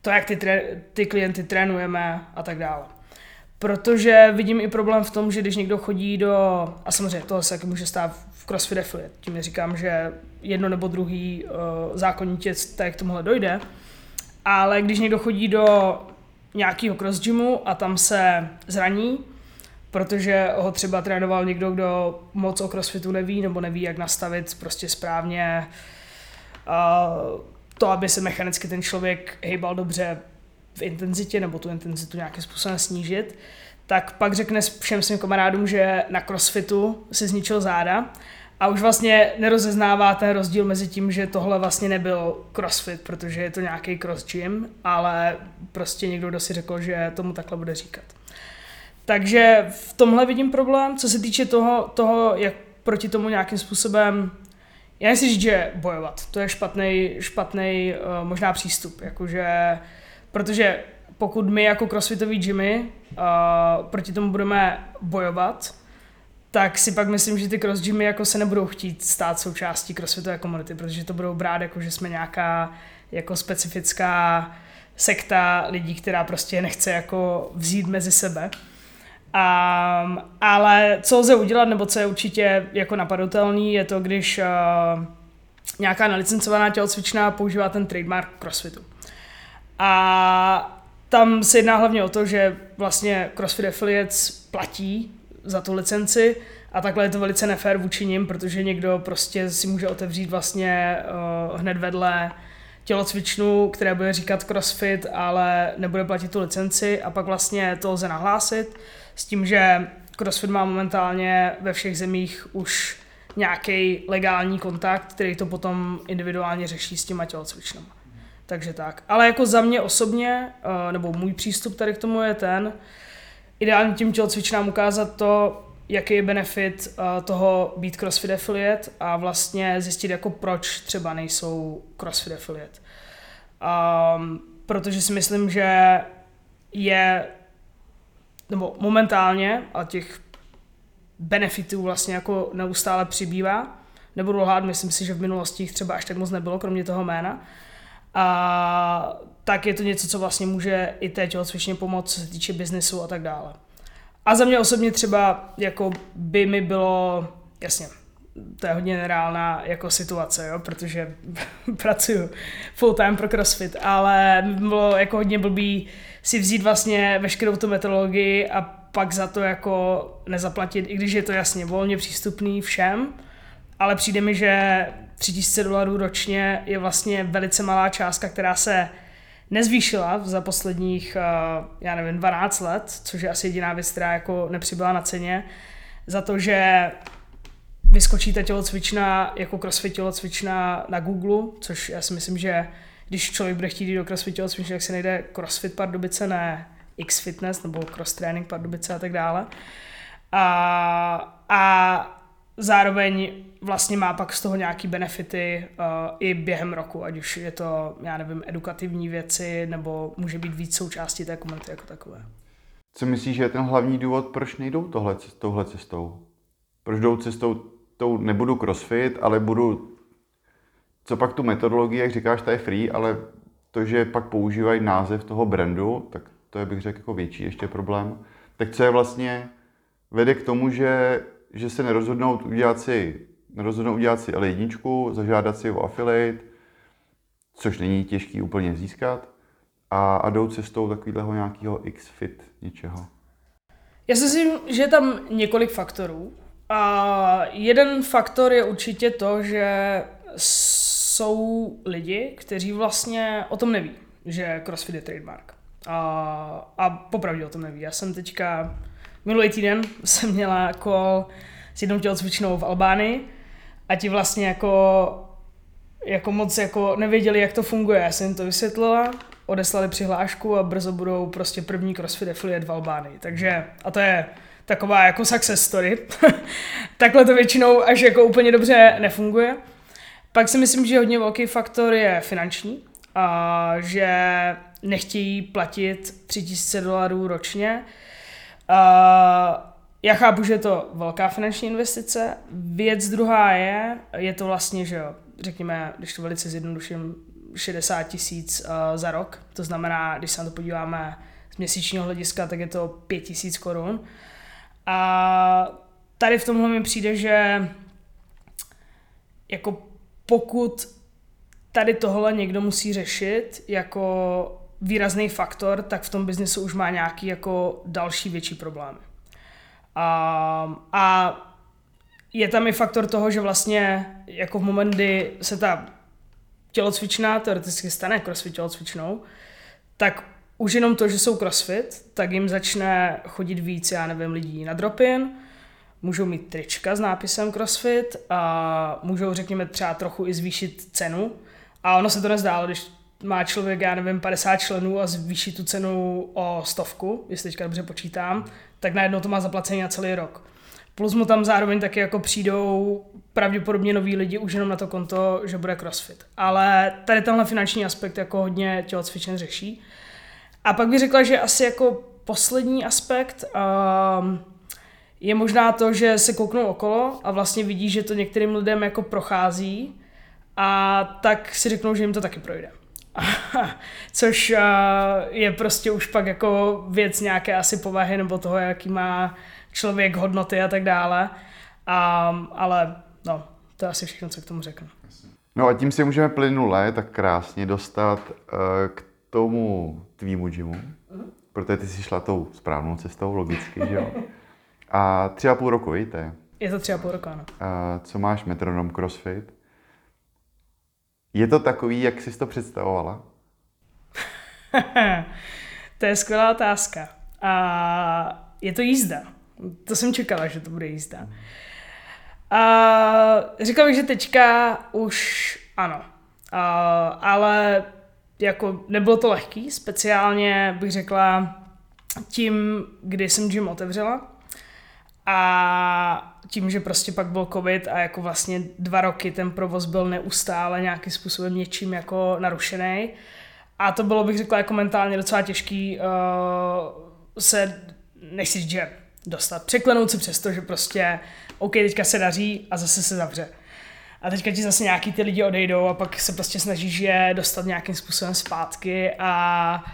to, jak ty, tré, ty klienty trénujeme a tak dále. Protože vidím i problém v tom, že když někdo chodí do, a samozřejmě toho se může stát v CrossFit Affiliate, tím říkám, že jedno nebo druhý uh, zákonitě tak k tomuhle dojde, ale když někdo chodí do nějakého cross gymu a tam se zraní, protože ho třeba trénoval někdo, kdo moc o crossfitu neví, nebo neví, jak nastavit prostě správně uh, to, aby se mechanicky ten člověk hejbal dobře v intenzitě, nebo tu intenzitu nějakým způsobem snížit, tak pak řekne všem svým kamarádům, že na crossfitu si zničil záda a už vlastně nerozeznává ten rozdíl mezi tím, že tohle vlastně nebyl crossfit, protože je to nějaký cross gym, ale prostě někdo, kdo si řekl, že tomu takhle bude říkat. Takže v tomhle vidím problém, co se týče toho, toho jak proti tomu nějakým způsobem já nechci říct, že bojovat. To je špatný, špatný uh, možná přístup. Jakože, protože pokud my jako crossfitový gymy uh, proti tomu budeme bojovat, tak si pak myslím, že ty cross gymy jako se nebudou chtít stát součástí crossfitové komunity, protože to budou brát jako, že jsme nějaká jako specifická sekta lidí, která prostě nechce jako vzít mezi sebe. Um, ale co lze udělat, nebo co je určitě jako napadatelný, je to, když uh, nějaká nelicencovaná tělocvičná používá ten trademark CrossFitu. A tam se jedná hlavně o to, že vlastně CrossFit Affiliates platí za tu licenci a takhle je to velice nefér vůči nim, protože někdo prostě si může otevřít vlastně uh, hned vedle tělocvičnu, které bude říkat CrossFit, ale nebude platit tu licenci a pak vlastně to lze nahlásit s tím, že CrossFit má momentálně ve všech zemích už nějaký legální kontakt, který to potom individuálně řeší s těma tělocvičnama. Takže tak. Ale jako za mě osobně, eh, nebo můj přístup tady k tomu je ten, ideálně tím tělocvičnám ukázat to, jaký je benefit eh, toho být CrossFit affiliate a vlastně zjistit, jako proč třeba nejsou CrossFit affiliate. Um, protože si myslím, že je nebo momentálně, a těch benefitů vlastně jako neustále přibývá. Nebudu lhát, myslím si, že v minulosti jich třeba až tak moc nebylo, kromě toho jména. A tak je to něco, co vlastně může i té tělocvičně pomoct, co se týče biznesu a tak dále. A za mě osobně třeba jako by mi bylo, jasně, to je hodně nereálná jako situace, jo, protože <laughs> pracuju full time pro CrossFit, ale bylo jako hodně blbý si vzít vlastně veškerou tu metodologii a pak za to jako nezaplatit, i když je to jasně volně přístupný všem, ale přijde mi, že 3000 dolarů ročně je vlastně velice malá částka, která se nezvýšila za posledních, eh, já nevím, 12 let, což je asi jediná věc, která jako nepřibyla na ceně, za to, že vyskočíte tělocvična jako crossfit tělocvična na Google, což já si myslím, že když člověk bude chtít jít do crossfit tělocvičny, tak si najde crossfit Pardubice, ne X Fitness nebo cross training Pardubice a tak dále. A, a zároveň vlastně má pak z toho nějaký benefity uh, i během roku, ať už je to, já nevím, edukativní věci, nebo může být víc součástí té komunity jako takové. Co myslíš, že je ten hlavní důvod, proč nejdou tohle, touhle cestou? Proč jdou cestou, tou nebudu crossfit, ale budu, co pak tu metodologii, jak říkáš, ta je free, ale to, že pak používají název toho brandu, tak to je bych řekl jako větší ještě problém. Tak co je vlastně vede k tomu, že že se nerozhodnou udělat si, nerozhodnou udělat si L1, zažádat si o affiliate, což není těžký úplně získat, a, a jdou cestou takového nějakého X-fit něčeho. Já si myslím, že je tam několik faktorů. A jeden faktor je určitě to, že jsou lidi, kteří vlastně o tom neví, že CrossFit je trademark. A, a popravdě o tom neví. Já jsem teďka minulý týden <laughs> jsem měla call s jednou tělocvičnou v Albánii a ti vlastně jako, jako moc jako nevěděli, jak to funguje. Já jsem jim to vysvětlila, odeslali přihlášku a brzo budou prostě první CrossFit affiliate v Albánii. Takže, a to je taková jako success story. <laughs> Takhle to většinou až jako úplně dobře nefunguje. Pak si myslím, že hodně velký faktor je finanční, a že nechtějí platit 3000 dolarů ročně, a já chápu, že je to velká finanční investice. Věc druhá je, je to vlastně, že jo, řekněme, když to velice zjednoduším, 60 tisíc uh, za rok. To znamená, když se na to podíváme z měsíčního hlediska, tak je to 5 tisíc korun. A tady v tomhle mi přijde, že jako pokud tady tohle někdo musí řešit jako výrazný faktor, tak v tom biznesu už má nějaký jako další větší problémy. A, a je tam i faktor toho, že vlastně jako v moment, kdy se ta tělocvičná teoreticky stane crossfit tělocvičnou, tak už jenom to, že jsou crossfit, tak jim začne chodit víc, já nevím, lidí na dropin, můžou mít trička s nápisem crossfit a můžou, řekněme, třeba trochu i zvýšit cenu. A ono se to nezdálo, když má člověk, já nevím, 50 členů a zvýší tu cenu o stovku, jestli teďka dobře počítám, tak najednou to má zaplacení na celý rok. Plus mu tam zároveň taky jako přijdou pravděpodobně noví lidi už jenom na to konto, že bude crossfit. Ale tady tenhle finanční aspekt jako hodně tělocvičen řeší. A pak bych řekla, že asi jako poslední aspekt um, je možná to, že se kouknou okolo a vlastně vidí, že to některým lidem jako prochází a tak si řeknou, že jim to taky projde. <laughs> Což uh, je prostě už pak jako věc nějaké asi povahy nebo toho, jaký má člověk hodnoty a tak dále. Um, ale no, to je asi všechno, co k tomu řeknu. No a tím si můžeme plynule tak krásně dostat uh, k tomu tvýmu gymu, uh-huh. protože ty jsi šla tou správnou cestou, logicky, že jo? <laughs> A tři a půl roku, víte? Je to tři a půl roku, ano. Uh, co máš metronom CrossFit? Je to takový, jak jsi to představovala? <laughs> to je skvělá otázka. A je to jízda. To jsem čekala, že to bude jízda. A říkal bych, že teďka už ano. A, ale jako nebylo to lehký, speciálně bych řekla tím, kdy jsem gym otevřela, a tím, že prostě pak byl covid a jako vlastně dva roky ten provoz byl neustále nějakým způsobem něčím jako narušený. A to bylo, bych řekla, jako mentálně docela těžký uh, se, nechci říct, že dostat, překlenout se přes to, že prostě OK, teďka se daří a zase se zavře. A teďka ti zase nějaký ty lidi odejdou a pak se prostě snažíš je dostat nějakým způsobem zpátky a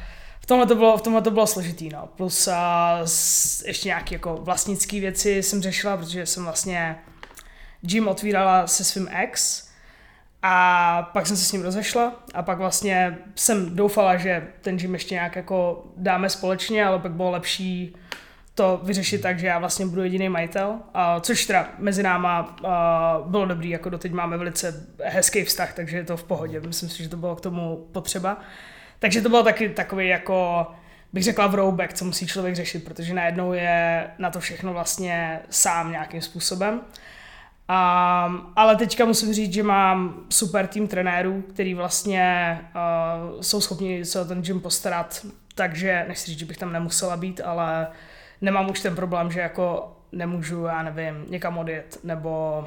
v tomhle to bylo, v tomhle to bylo složitý, no. Plus a, ještě nějaké jako vlastnické věci jsem řešila, protože jsem vlastně gym otvírala se svým ex a pak jsem se s ním rozešla a pak vlastně jsem doufala, že ten gym ještě nějak jako dáme společně, ale pak bylo lepší to vyřešit tak, že já vlastně budu jediný majitel, a což teda mezi náma a, bylo dobrý, jako doteď máme velice hezký vztah, takže je to v pohodě, myslím si, že to bylo k tomu potřeba. Takže to bylo taky takový jako, bych řekla vroubek, co musí člověk řešit, protože najednou je na to všechno vlastně sám nějakým způsobem. Um, ale teďka musím říct, že mám super tým trenérů, který vlastně uh, jsou schopni se o ten gym postarat, takže nechci říct, že bych tam nemusela být, ale nemám už ten problém, že jako nemůžu, já nevím, někam odjet, nebo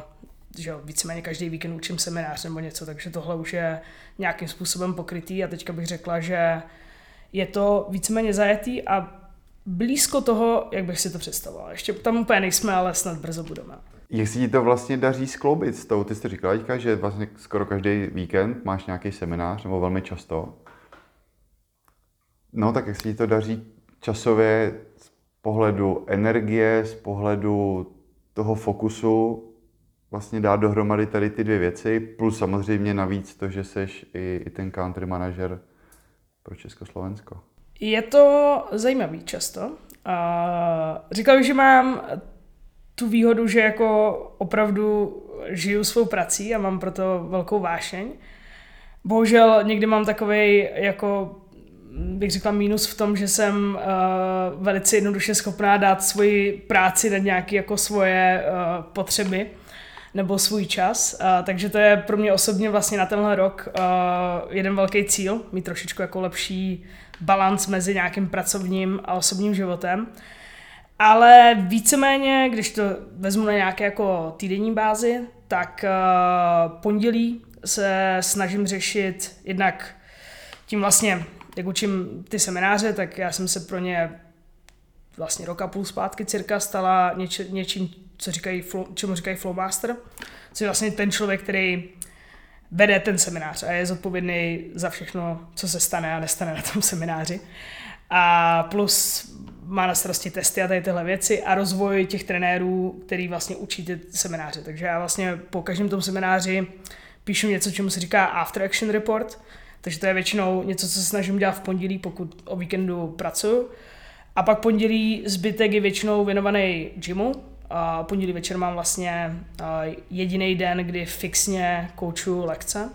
že jo, víceméně každý víkend učím seminář nebo něco, takže tohle už je nějakým způsobem pokrytý a teďka bych řekla, že je to víceméně zajetý a blízko toho, jak bych si to představoval. Ještě tam úplně nejsme, ale snad brzo budeme. Jak si ti to vlastně daří skloubit s tou? Ty jsi říkala teďka, že vlastně skoro každý víkend máš nějaký seminář, nebo velmi často. No tak jak si ti to daří časově z pohledu energie, z pohledu toho fokusu vlastně dát dohromady tady ty dvě věci, plus samozřejmě navíc to, že seš i, i ten country manažer pro Československo. Je to zajímavý často. Uh, říkal bych, že mám tu výhodu, že jako opravdu žiju svou prací a mám proto velkou vášeň. Bohužel někdy mám takový jako bych řekla mínus v tom, že jsem uh, velice jednoduše schopná dát svoji práci na nějaké jako svoje uh, potřeby nebo svůj čas. Uh, takže to je pro mě osobně vlastně na tenhle rok uh, jeden velký cíl, mít trošičku jako lepší balans mezi nějakým pracovním a osobním životem. Ale víceméně, když to vezmu na nějaké jako týdenní bázi, tak uh, pondělí se snažím řešit jednak tím vlastně, jak učím ty semináře, tak já jsem se pro ně vlastně roka půl zpátky cirka stala něč, něčím, co říkají, čemu říkají Flowmaster, což je vlastně ten člověk, který vede ten seminář a je zodpovědný za všechno, co se stane a nestane na tom semináři. A plus má na starosti testy a tady tyhle věci a rozvoj těch trenérů, který vlastně učí ty semináře. Takže já vlastně po každém tom semináři píšu něco, čemu se říká After Action Report, takže to je většinou něco, co se snažím dělat v pondělí, pokud o víkendu pracuji. A pak pondělí zbytek je většinou věnovaný gymu. A pondělí večer mám vlastně jediný den, kdy fixně koučuju lekce.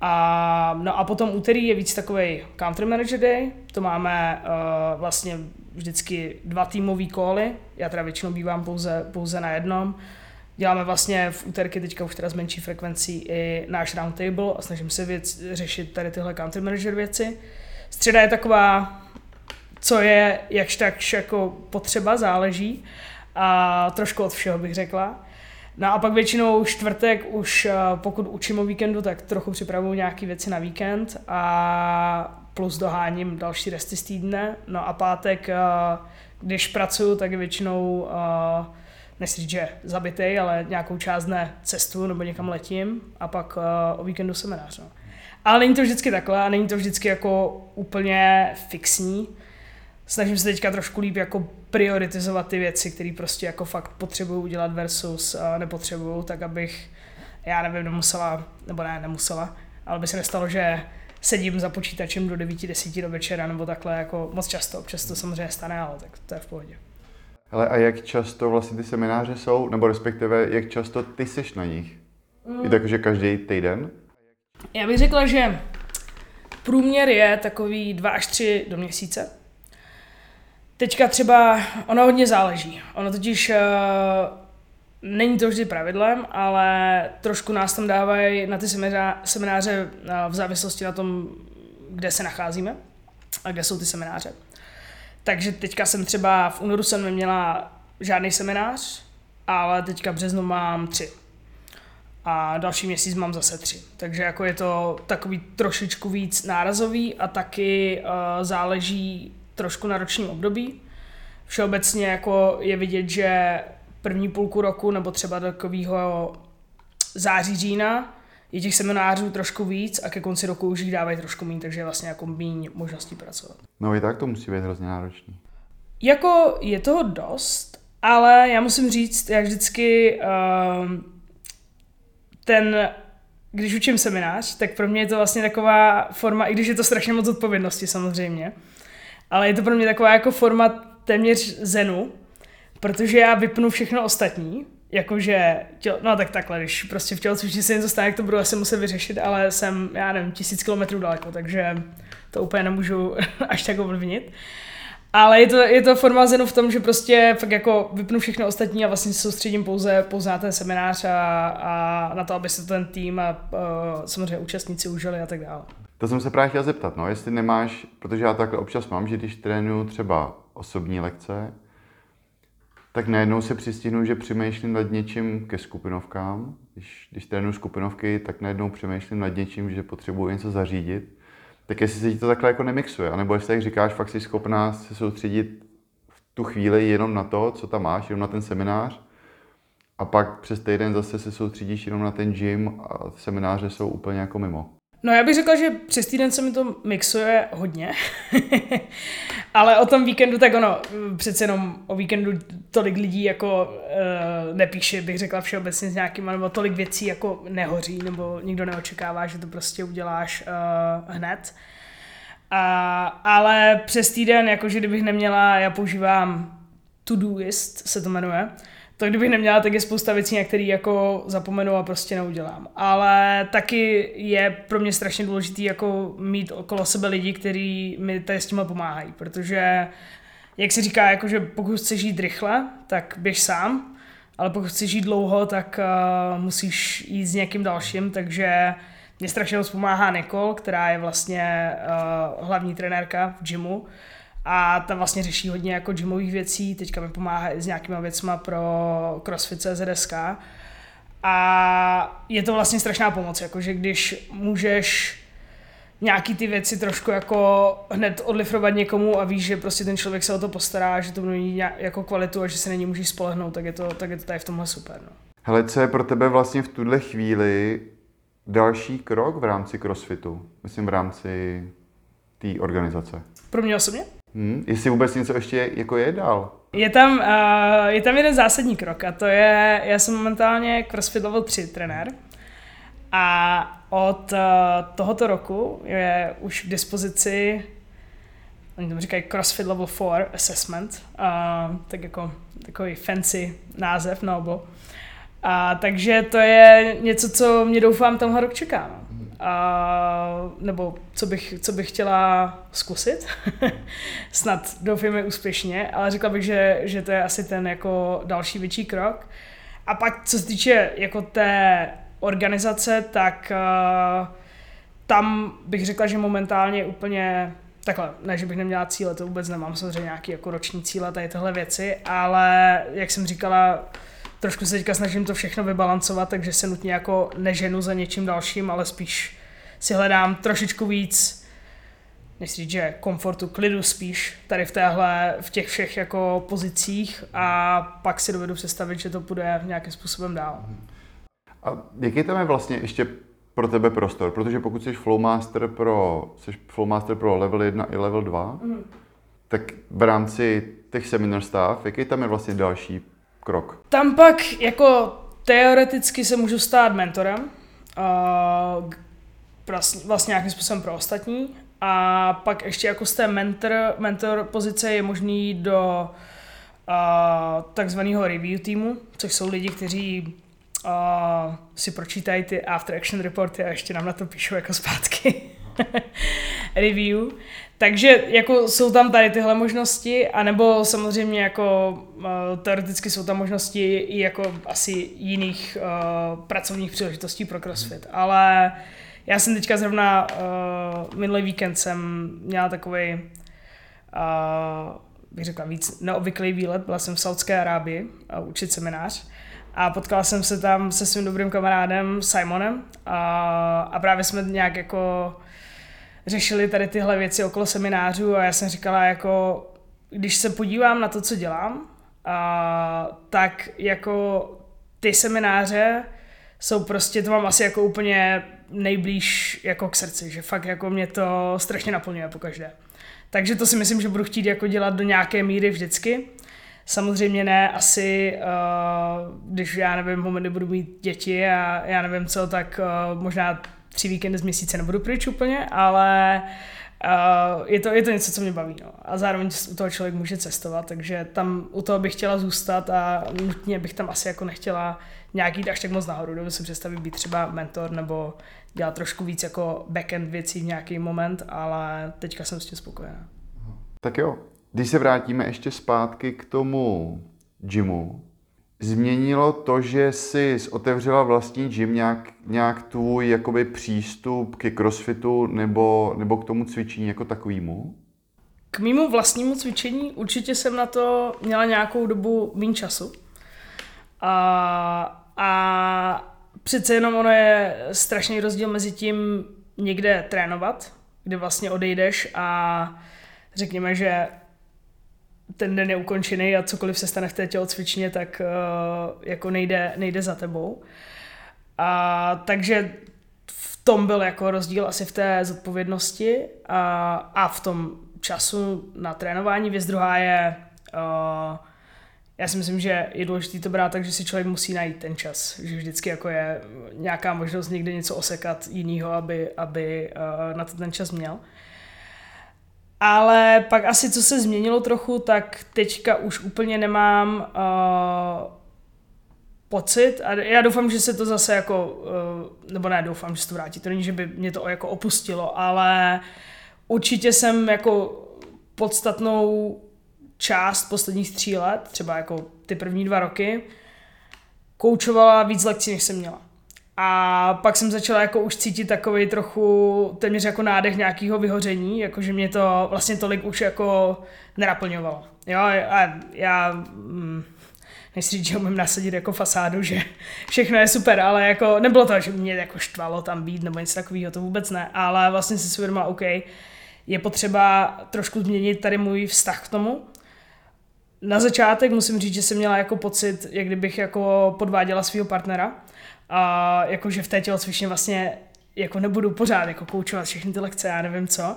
A, no a potom úterý je víc takový Country Manager Day, to máme uh, vlastně vždycky dva týmové koly, já teda většinou bývám pouze, pouze na jednom. Děláme vlastně v úterky teďka už teda s menší frekvencí i náš roundtable a snažím se věc, řešit tady tyhle country manager věci. Středa je taková, co je jakž tak jako potřeba, záleží a trošku od všeho bych řekla. No a pak většinou čtvrtek už, eh, pokud učím o víkendu, tak trochu připravuju nějaké věci na víkend a plus doháním další resty z týdne. No a pátek, eh, když pracuju, tak většinou, eh, nechci říct, že zabitej, ale nějakou část dne cestu nebo někam letím a pak o víkendu seminář. No. Ale není to vždycky takhle a není to vždycky jako úplně fixní. Snažím se teďka trošku líp jako prioritizovat ty věci, které prostě jako fakt potřebuju udělat versus uh, nepotřebuju, tak abych, já nevím, nemusela, nebo ne, nemusela, ale by se nestalo, že sedím za počítačem do 9-10 do večera nebo takhle jako moc často, občas to samozřejmě stane, ale tak to je v pohodě. Ale a jak často vlastně ty semináře jsou, nebo respektive jak často ty seš na nich? Mm. Je to jako, že každý týden? Já bych řekla, že průměr je takový 2 až 3 do měsíce. Teďka třeba, ono hodně záleží. Ono totiž uh, není to vždy pravidlem, ale trošku nás tam dávají na ty semináře uh, v závislosti na tom, kde se nacházíme a kde jsou ty semináře. Takže teďka jsem třeba v únoru jsem neměla žádný seminář, ale teďka březnu mám tři. A další měsíc mám zase tři. Takže jako je to takový trošičku víc nárazový a taky uh, záleží trošku na ročním období. Všeobecně jako je vidět, že první půlku roku nebo třeba takového září, října je těch seminářů trošku víc a ke konci roku už jich dávají trošku méně, takže je vlastně jako méně možností pracovat. No i tak to musí být hrozně náročný. Jako je toho dost, ale já musím říct, jak vždycky uh, ten, když učím seminář, tak pro mě je to vlastně taková forma, i když je to strašně moc odpovědnosti samozřejmě, ale je to pro mě taková jako forma téměř zenu, protože já vypnu všechno ostatní, jakože, tělo, no tak takhle, když prostě v tělocvični se něco stane, to budu asi muset vyřešit, ale jsem, já nevím, tisíc kilometrů daleko, takže to úplně nemůžu <laughs> až tak ovlivnit. Ale je to, je to forma zenu v tom, že prostě fakt jako vypnu všechno ostatní a vlastně se soustředím pouze, pouze na ten seminář a, a na to, aby se ten tým a, a samozřejmě účastníci užili a tak dále. To jsem se právě chtěl zeptat, no, jestli nemáš, protože já takhle občas mám, že když trénuju třeba osobní lekce, tak najednou se přistihnu, že přemýšlím nad něčím ke skupinovkám. Když, když trénuju skupinovky, tak najednou přemýšlím nad něčím, že potřebuji něco zařídit. Tak jestli se ti to takhle jako nemixuje, anebo jestli, jak říkáš, fakt jsi schopná se soustředit v tu chvíli jenom na to, co tam máš, jenom na ten seminář, a pak přes týden zase se soustředíš jenom na ten gym a semináře jsou úplně jako mimo. No já bych řekla, že přes týden se mi to mixuje hodně, <laughs> ale o tom víkendu tak ono, přece jenom o víkendu tolik lidí jako uh, nepíše, bych řekla všeobecně s nějakým, nebo tolik věcí jako nehoří, nebo nikdo neočekává, že to prostě uděláš uh, hned. A, ale přes týden, jakože kdybych neměla, já používám Todoist, se to jmenuje, to kdybych neměla, tak je spousta věcí, na které jako zapomenu a prostě neudělám. Ale taky je pro mě strašně důležitý jako mít okolo sebe lidi, kteří mi tady s tím pomáhají, protože jak se říká, jako, že pokud chceš žít rychle, tak běž sám, ale pokud chceš žít dlouho, tak uh, musíš jít s někým dalším, takže mě strašně moc pomáhá Nicole, která je vlastně uh, hlavní trenérka v gymu a ta vlastně řeší hodně jako gymových věcí, teďka mi pomáhá s nějakýma věcma pro CrossFit CZSK. A je to vlastně strašná pomoc, jakože když můžeš nějaký ty věci trošku jako hned odlifrovat někomu a víš, že prostě ten člověk se o to postará, že to bude mít jako kvalitu a že se na ní můžeš spolehnout, tak je to, tak je to tady v tomhle super. No. Hele, co je pro tebe vlastně v tuhle chvíli další krok v rámci CrossFitu? Myslím v rámci té organizace. Pro mě osobně? Hmm, jestli vůbec něco ještě jako je dál. Je tam, uh, je tam jeden zásadní krok a to je, já jsem momentálně CrossFit Level 3 trenér a od uh, tohoto roku je už k dispozici oni tomu říkají CrossFit Level 4 Assessment, uh, tak jako takový fancy název na obo. A takže to je něco, co mě doufám tenhle rok čeká. No a, nebo co bych, co bych chtěla zkusit. <laughs> Snad doufejme úspěšně, ale řekla bych, že, že to je asi ten jako další větší krok. A pak, co se týče jako té organizace, tak uh, tam bych řekla, že momentálně úplně takhle, ne, že bych neměla cíle, to vůbec nemám, samozřejmě nějaký jako roční cíle, tady tyhle věci, ale jak jsem říkala, trošku se teďka snažím to všechno vybalancovat, takže se nutně jako neženu za něčím dalším, ale spíš si hledám trošičku víc nechci říct, že komfortu, klidu spíš tady v téhle, v těch všech jako pozicích a pak si dovedu představit, že to půjde nějakým způsobem dál. A jaký tam je vlastně ještě pro tebe prostor? Protože pokud jsi Flowmaster pro, jsi Flowmaster pro level 1 i level 2, mm. tak v rámci těch seminar stav, jaký tam je vlastně další krok? Tam pak jako teoreticky se můžu stát mentorem, vlastně nějakým způsobem pro ostatní. A pak ještě jako z té mentor, mentor pozice je možný do uh, takzvaného review týmu, což jsou lidi, kteří uh, si pročítají ty after action reporty a ještě nám na to píšou jako zpátky <laughs> <laughs> review. Takže jako jsou tam tady tyhle možnosti, anebo samozřejmě jako uh, teoreticky jsou tam možnosti i jako asi jiných uh, pracovních příležitostí pro CrossFit, ale já jsem teďka zrovna uh, minulý víkend jsem měla takový uh, bych řekla víc neobvyklý výlet, byla jsem v Saudské Arábii a učit seminář. A potkala jsem se tam se svým dobrým kamarádem Simonem a, a právě jsme nějak jako řešili tady tyhle věci okolo seminářů a já jsem říkala jako, když se podívám na to, co dělám, a, tak jako ty semináře jsou prostě, to mám asi jako úplně nejblíž jako k srdci, že fakt jako mě to strašně naplňuje pokaždé. Takže to si myslím, že budu chtít jako dělat do nějaké míry vždycky. Samozřejmě ne asi, uh, když já nevím, momenty budu mít děti a já nevím co, tak uh, možná tři víkendy z měsíce nebudu pryč úplně, ale Uh, je, to, je to něco, co mě baví. No. A zároveň u toho člověk může cestovat, takže tam u toho bych chtěla zůstat a nutně bych tam asi jako nechtěla nějaký až tak moc nahoru. Dovedu si představit být třeba mentor nebo dělat trošku víc jako backend věcí v nějaký moment, ale teďka jsem s tím spokojená. Tak jo, když se vrátíme ještě zpátky k tomu gymu, změnilo to, že jsi otevřela vlastní gym nějak, nějak tvůj jakoby přístup ke crossfitu nebo, nebo k tomu cvičení jako takovému? K mýmu vlastnímu cvičení určitě jsem na to měla nějakou dobu méně času. A, a přece jenom ono je strašný rozdíl mezi tím někde trénovat, kdy vlastně odejdeš a řekněme, že ten den je ukončený a cokoliv se stane v té tělocvičně, tak uh, jako nejde, nejde za tebou. A takže v tom byl jako rozdíl asi v té zodpovědnosti a, a v tom času na trénování. Věc druhá je, uh, já si myslím, že je důležité to brát tak, že si člověk musí najít ten čas, že vždycky jako je nějaká možnost někde něco osekat jinýho, aby, aby uh, na to ten čas měl. Ale pak asi co se změnilo trochu, tak teďka už úplně nemám uh, pocit a já doufám, že se to zase jako, uh, nebo ne, doufám, že se to vrátí, to není, že by mě to jako opustilo, ale určitě jsem jako podstatnou část posledních tří let, třeba jako ty první dva roky, koučovala víc lekcí, než jsem měla. A pak jsem začala jako už cítit takový trochu téměř jako nádech nějakého vyhoření, jakože mě to vlastně tolik už jako nenaplňovalo. Jo, a já mm, nechci říct, že umím nasadit jako fasádu, že všechno je super, ale jako nebylo to, že mě jako štvalo tam být nebo něco takového, to vůbec ne, ale vlastně si uvědomila, OK, je potřeba trošku změnit tady můj vztah k tomu. Na začátek musím říct, že jsem měla jako pocit, jak kdybych jako podváděla svého partnera, a jakože v té tělocvičně vlastně jako nebudu pořád jako koučovat všechny ty lekce, já nevím co.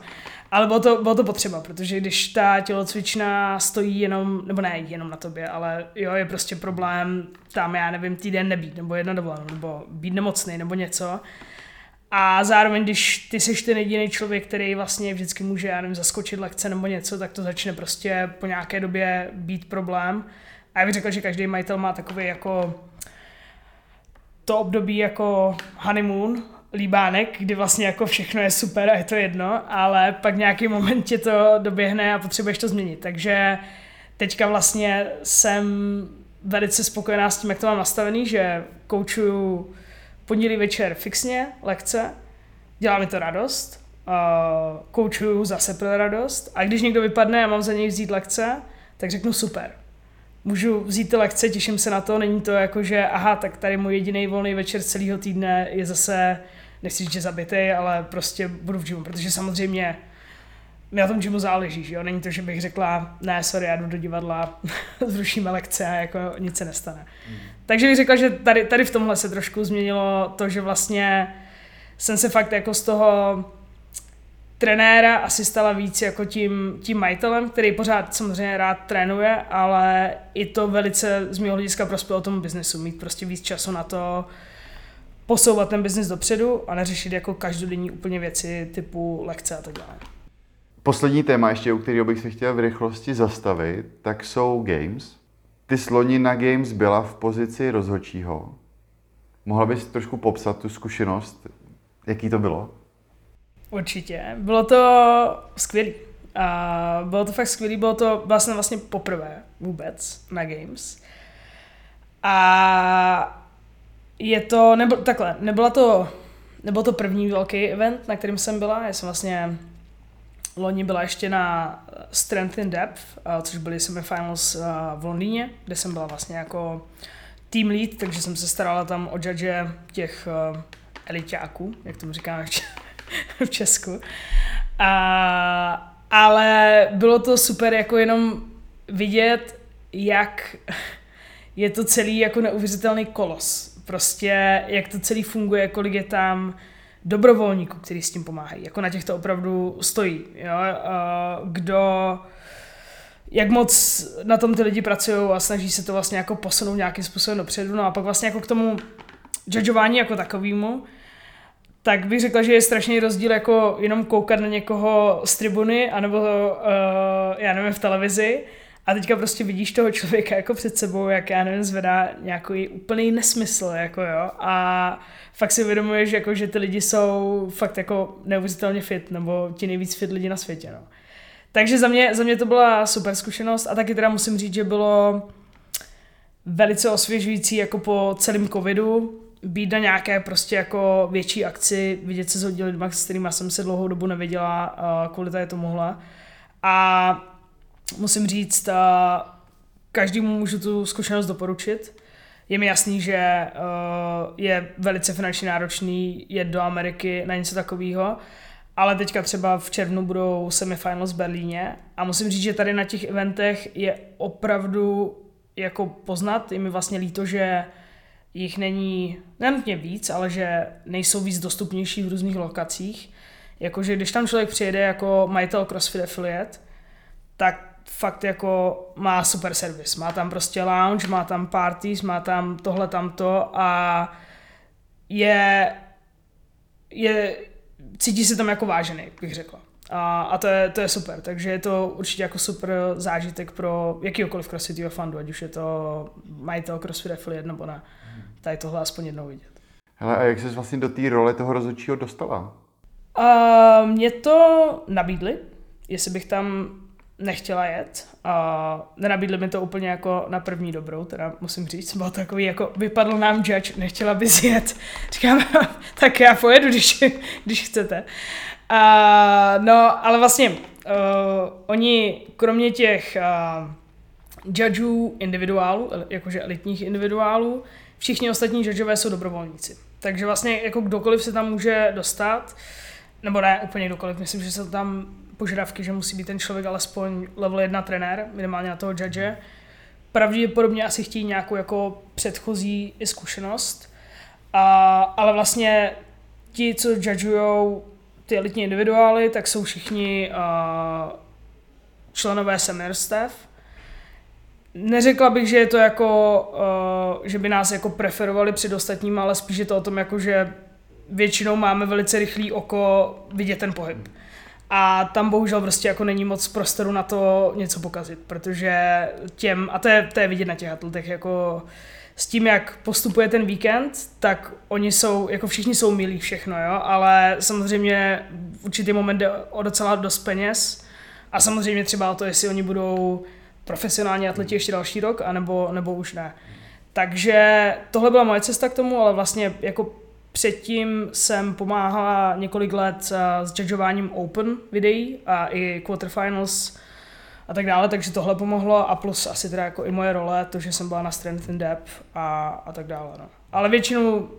Ale bylo to, bylo to potřeba, protože když ta tělocvična stojí jenom, nebo ne jenom na tobě, ale jo, je prostě problém tam, já nevím, týden nebýt, nebo jedna dovolenou, nebo být nemocný, nebo něco. A zároveň, když ty jsi ten jediný člověk, který vlastně vždycky může, já nevím, zaskočit lekce nebo něco, tak to začne prostě po nějaké době být problém. A já bych řekl, že každý majitel má takový jako to období jako honeymoon, líbánek, kdy vlastně jako všechno je super a je to jedno, ale pak nějaký moment tě to doběhne a potřebuješ to změnit. Takže teďka vlastně jsem velice spokojená s tím, jak to mám nastavený, že koučuju pondělí večer fixně lekce, dělá mi to radost, koučuju zase pro radost a když někdo vypadne a mám za něj vzít lekce, tak řeknu super můžu vzít ty lekce, těším se na to, není to jako, že aha, tak tady můj jediný volný večer celého týdne je zase, nechci říct, že zabitý, ale prostě budu v gymu, protože samozřejmě mi na tom gymu záleží, že jo? Není to, že bych řekla, ne, sorry, já jdu do divadla, <laughs> zrušíme lekce a jako nic se nestane. Mm. Takže bych řekla, že tady, tady v tomhle se trošku změnilo to, že vlastně jsem se fakt jako z toho trenéra asi stala víc jako tím, tím majitelem, který pořád samozřejmě rád trénuje, ale i to velice z mého hlediska prospělo tomu biznesu, mít prostě víc času na to posouvat ten biznis dopředu a neřešit jako každodenní úplně věci typu lekce a tak dále. Poslední téma ještě, u kterého bych se chtěl v rychlosti zastavit, tak jsou games. Ty sloni na games byla v pozici rozhodčího. Mohla bys trošku popsat tu zkušenost, jaký to bylo? Určitě. Bylo to skvělé. A bylo to fakt skvělé, bylo to vlastně vlastně poprvé vůbec na Games. A je to, nebo takhle, nebyla to, nebyl to první velký event, na kterým jsem byla, já jsem vlastně loni byla ještě na Strength in Depth, což byly semifinals v Londýně, kde jsem byla vlastně jako team lead, takže jsem se starala tam o judge těch elitáků, jak tomu říkáme <laughs> v Česku. A, ale bylo to super jako jenom vidět, jak je to celý jako neuvěřitelný kolos. Prostě jak to celý funguje, kolik je tam dobrovolníků, kteří s tím pomáhají. Jako na těchto opravdu stojí. Jo? Kdo jak moc na tom ty lidi pracují a snaží se to vlastně jako posunout nějakým způsobem dopředu. No a pak vlastně jako k tomu judgeování jako takovému, tak bych řekla, že je strašný rozdíl jako jenom koukat na někoho z tribuny, anebo uh, já nevím, v televizi. A teďka prostě vidíš toho člověka jako před sebou, jak já nevím, zvedá nějaký úplný nesmysl, jako jo, a fakt si uvědomuješ, jako, že ty lidi jsou fakt jako neuvěřitelně fit, nebo ti nejvíc fit lidi na světě, no. Takže za mě, za mě to byla super zkušenost a taky teda musím říct, že bylo velice osvěžující jako po celém covidu být na nějaké prostě jako větší akci, vidět se s hodně lidmi, s kterými jsem se dlouhou dobu neviděla, kvůli tady tomuhle. A musím říct, každému můžu tu zkušenost doporučit. Je mi jasný, že je velice finančně náročný jet do Ameriky na něco takového, ale teďka třeba v červnu budou semifinals v Berlíně a musím říct, že tady na těch eventech je opravdu jako poznat, je mi vlastně líto, že jich není nenutně víc, ale že nejsou víc dostupnější v různých lokacích. Jakože když tam člověk přijede jako majitel CrossFit Affiliate, tak fakt jako má super servis. Má tam prostě lounge, má tam parties, má tam tohle, tamto a je, je cítí se tam jako vážený, bych řekla. A, a to, je, to je super, takže je to určitě jako super zážitek pro jakýkoliv crossfitového fandu, ať už je to majitel CrossFit Affiliate nebo ne. Tady tohle aspoň jednou vidět. Hele, a jak jsi vlastně do té role toho rozhodčího dostala? Uh, mě to nabídli, jestli bych tam nechtěla jet. A nenabídli mi to úplně jako na první dobrou, teda musím říct, bylo takový jako, vypadl nám judge, nechtěla bys jet. <laughs> Říkám, tak já pojedu, když, když chcete. A, no, ale vlastně uh, oni kromě těch uh, judgeů individuálů, jakože elitních individuálů, všichni ostatní judgeové jsou dobrovolníci. Takže vlastně jako kdokoliv se tam může dostat, nebo ne úplně kdokoliv, myslím, že se tam požadavky, že musí být ten člověk alespoň level 1 trenér, minimálně na toho judge. Pravděpodobně asi chtějí nějakou jako předchozí zkušenost, a, ale vlastně ti, co judgeujou ty elitní individuály, tak jsou všichni uh, členové senior staff. Neřekla bych, že je to jako, uh, že by nás jako preferovali před ostatními, ale spíš je to o tom, jako, že většinou máme velice rychlý oko vidět ten pohyb. A tam bohužel prostě jako není moc prostoru na to něco pokazit, protože těm, a to je, to je vidět na těch atletech, jako s tím, jak postupuje ten víkend, tak oni jsou, jako všichni jsou milí všechno, jo, ale samozřejmě v určitý moment jde o docela dost peněz a samozřejmě třeba o to, jestli oni budou profesionální atleti ještě další rok, anebo, nebo už ne. Takže tohle byla moje cesta k tomu, ale vlastně jako Předtím jsem pomáhala několik let eh, s judgeováním Open videí a i quarterfinals a tak dále, takže tohle pomohlo a plus asi teda jako i moje role, to, že jsem byla na Strength in Depth a, a tak dále. No. Ale většinou,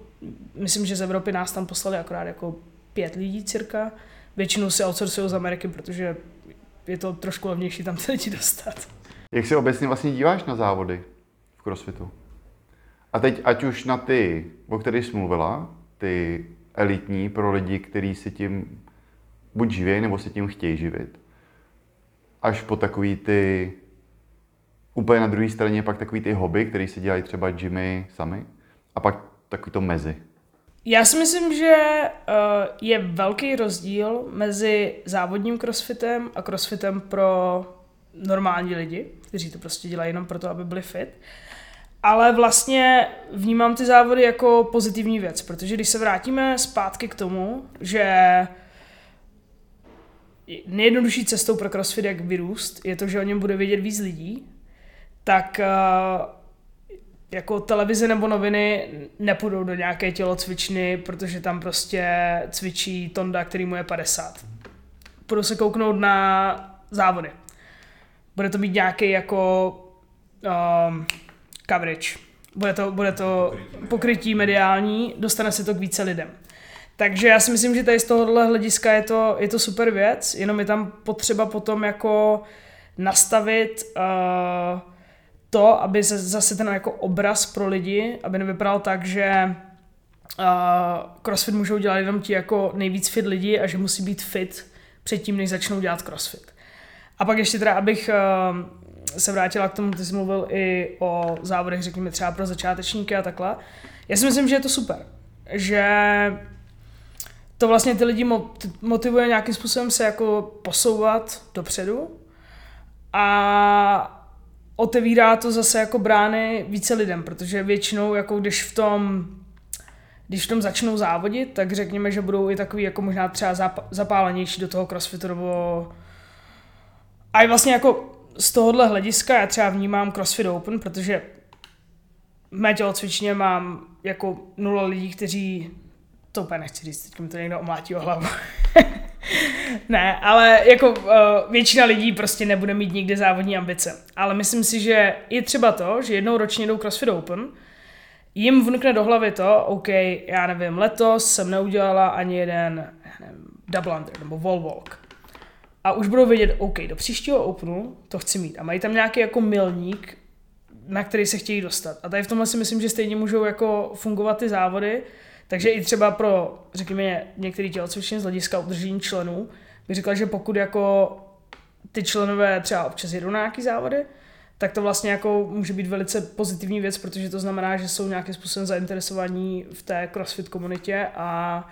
myslím, že z Evropy nás tam poslali akorát jako pět lidí cirka. Většinou si outsourcují z Ameriky, protože je to trošku levnější tam ty lidi dostat. Jak se obecně vlastně díváš na závody v crossfitu? A teď ať už na ty, o kterých jsi mluvila, ty elitní pro lidi, kteří si tím buď živí, nebo si tím chtějí živit. Až po takový ty, úplně na druhé straně pak takový ty hobby, který si dělají třeba Jimmy sami. A pak takový to mezi. Já si myslím, že uh, je velký rozdíl mezi závodním crossfitem a crossfitem pro normální lidi, kteří to prostě dělají jenom proto, aby byli fit. Ale vlastně vnímám ty závody jako pozitivní věc, protože když se vrátíme zpátky k tomu, že nejjednodušší cestou pro CrossFit, jak vyrůst, je to, že o něm bude vědět víc lidí, tak eh, jako televize nebo noviny nepůjdou do nějaké tělocvičny, protože tam prostě cvičí Tonda, který mu je 50. Půjdou se kouknout na závody. Bude to být nějaký jako um, coverage. Bude to, bude to pokrytí mediální, dostane se to k více lidem. Takže já si myslím, že tady z tohohle hlediska je to, je to super věc, jenom je tam potřeba potom jako nastavit uh, to, aby se zase ten jako obraz pro lidi, aby nevypadal tak, že uh, crossfit můžou dělat jenom ti jako nejvíc fit lidi a že musí být fit předtím, než začnou dělat crossfit. A pak ještě teda, abych uh, se vrátila k tomu, ty jsi mluvil i o závodech, řekněme třeba pro začátečníky a takhle. Já si myslím, že je to super, že to vlastně ty lidi motivuje nějakým způsobem se jako posouvat dopředu a otevírá to zase jako brány více lidem, protože většinou, jako když v tom když v tom začnou závodit, tak řekněme, že budou i takový jako možná třeba zapálenější do toho crossfitu nebo a i vlastně jako z tohohle hlediska já třeba vnímám CrossFit Open, protože v mé tělocvičně mám jako nula lidí, kteří to úplně nechci říct, teď mi to někdo omlátí o hlavu. <laughs> ne, ale jako uh, většina lidí prostě nebude mít nikdy závodní ambice. Ale myslím si, že je třeba to, že jednou ročně jdou CrossFit Open, jim vnukne do hlavy to, OK, já nevím, letos jsem neudělala ani jeden nevím, double under nebo wall walk. A už budou vědět, OK, do příštího Openu to chci mít. A mají tam nějaký jako milník, na který se chtějí dostat. A tady v tomhle si myslím, že stejně můžou jako fungovat ty závody, takže i třeba pro, řekněme, některý tělocvičně z hlediska udržení členů, bych řekla, že pokud jako ty členové třeba občas jedou na nějaký závody, tak to vlastně jako může být velice pozitivní věc, protože to znamená, že jsou nějakým způsobem zainteresovaní v té CrossFit komunitě a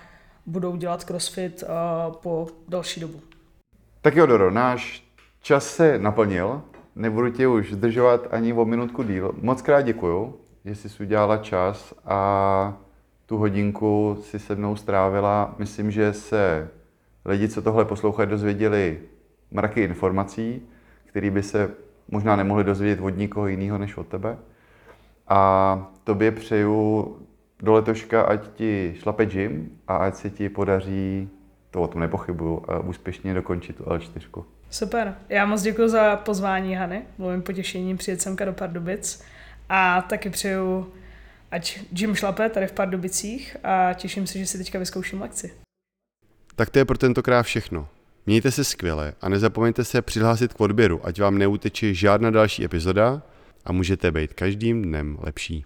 budou dělat CrossFit uh, po další dobu. Tak jo, Doro, náš čas se naplnil. Nebudu tě už zdržovat ani o minutku díl. Moc krát děkuju, že jsi udělala čas a tu hodinku si se mnou strávila. Myslím, že se lidi, co tohle poslouchají, dozvěděli mraky informací, které by se možná nemohli dozvědět od nikoho jiného než od tebe. A tobě přeju do letoška, ať ti šlape gym a ať se ti podaří, to o tom nepochybuju, úspěšně dokončit tu L4. Super. Já moc děkuji za pozvání, Hany. Bylo mi potěšením přijet semka do Pardubic. A taky přeju ať Jim šlape tady v Pardubicích a těším se, že si teďka vyzkouším lekci. Tak to je pro tentokrát všechno. Mějte se skvěle a nezapomeňte se přihlásit k odběru, ať vám neuteče žádná další epizoda a můžete být každým dnem lepší.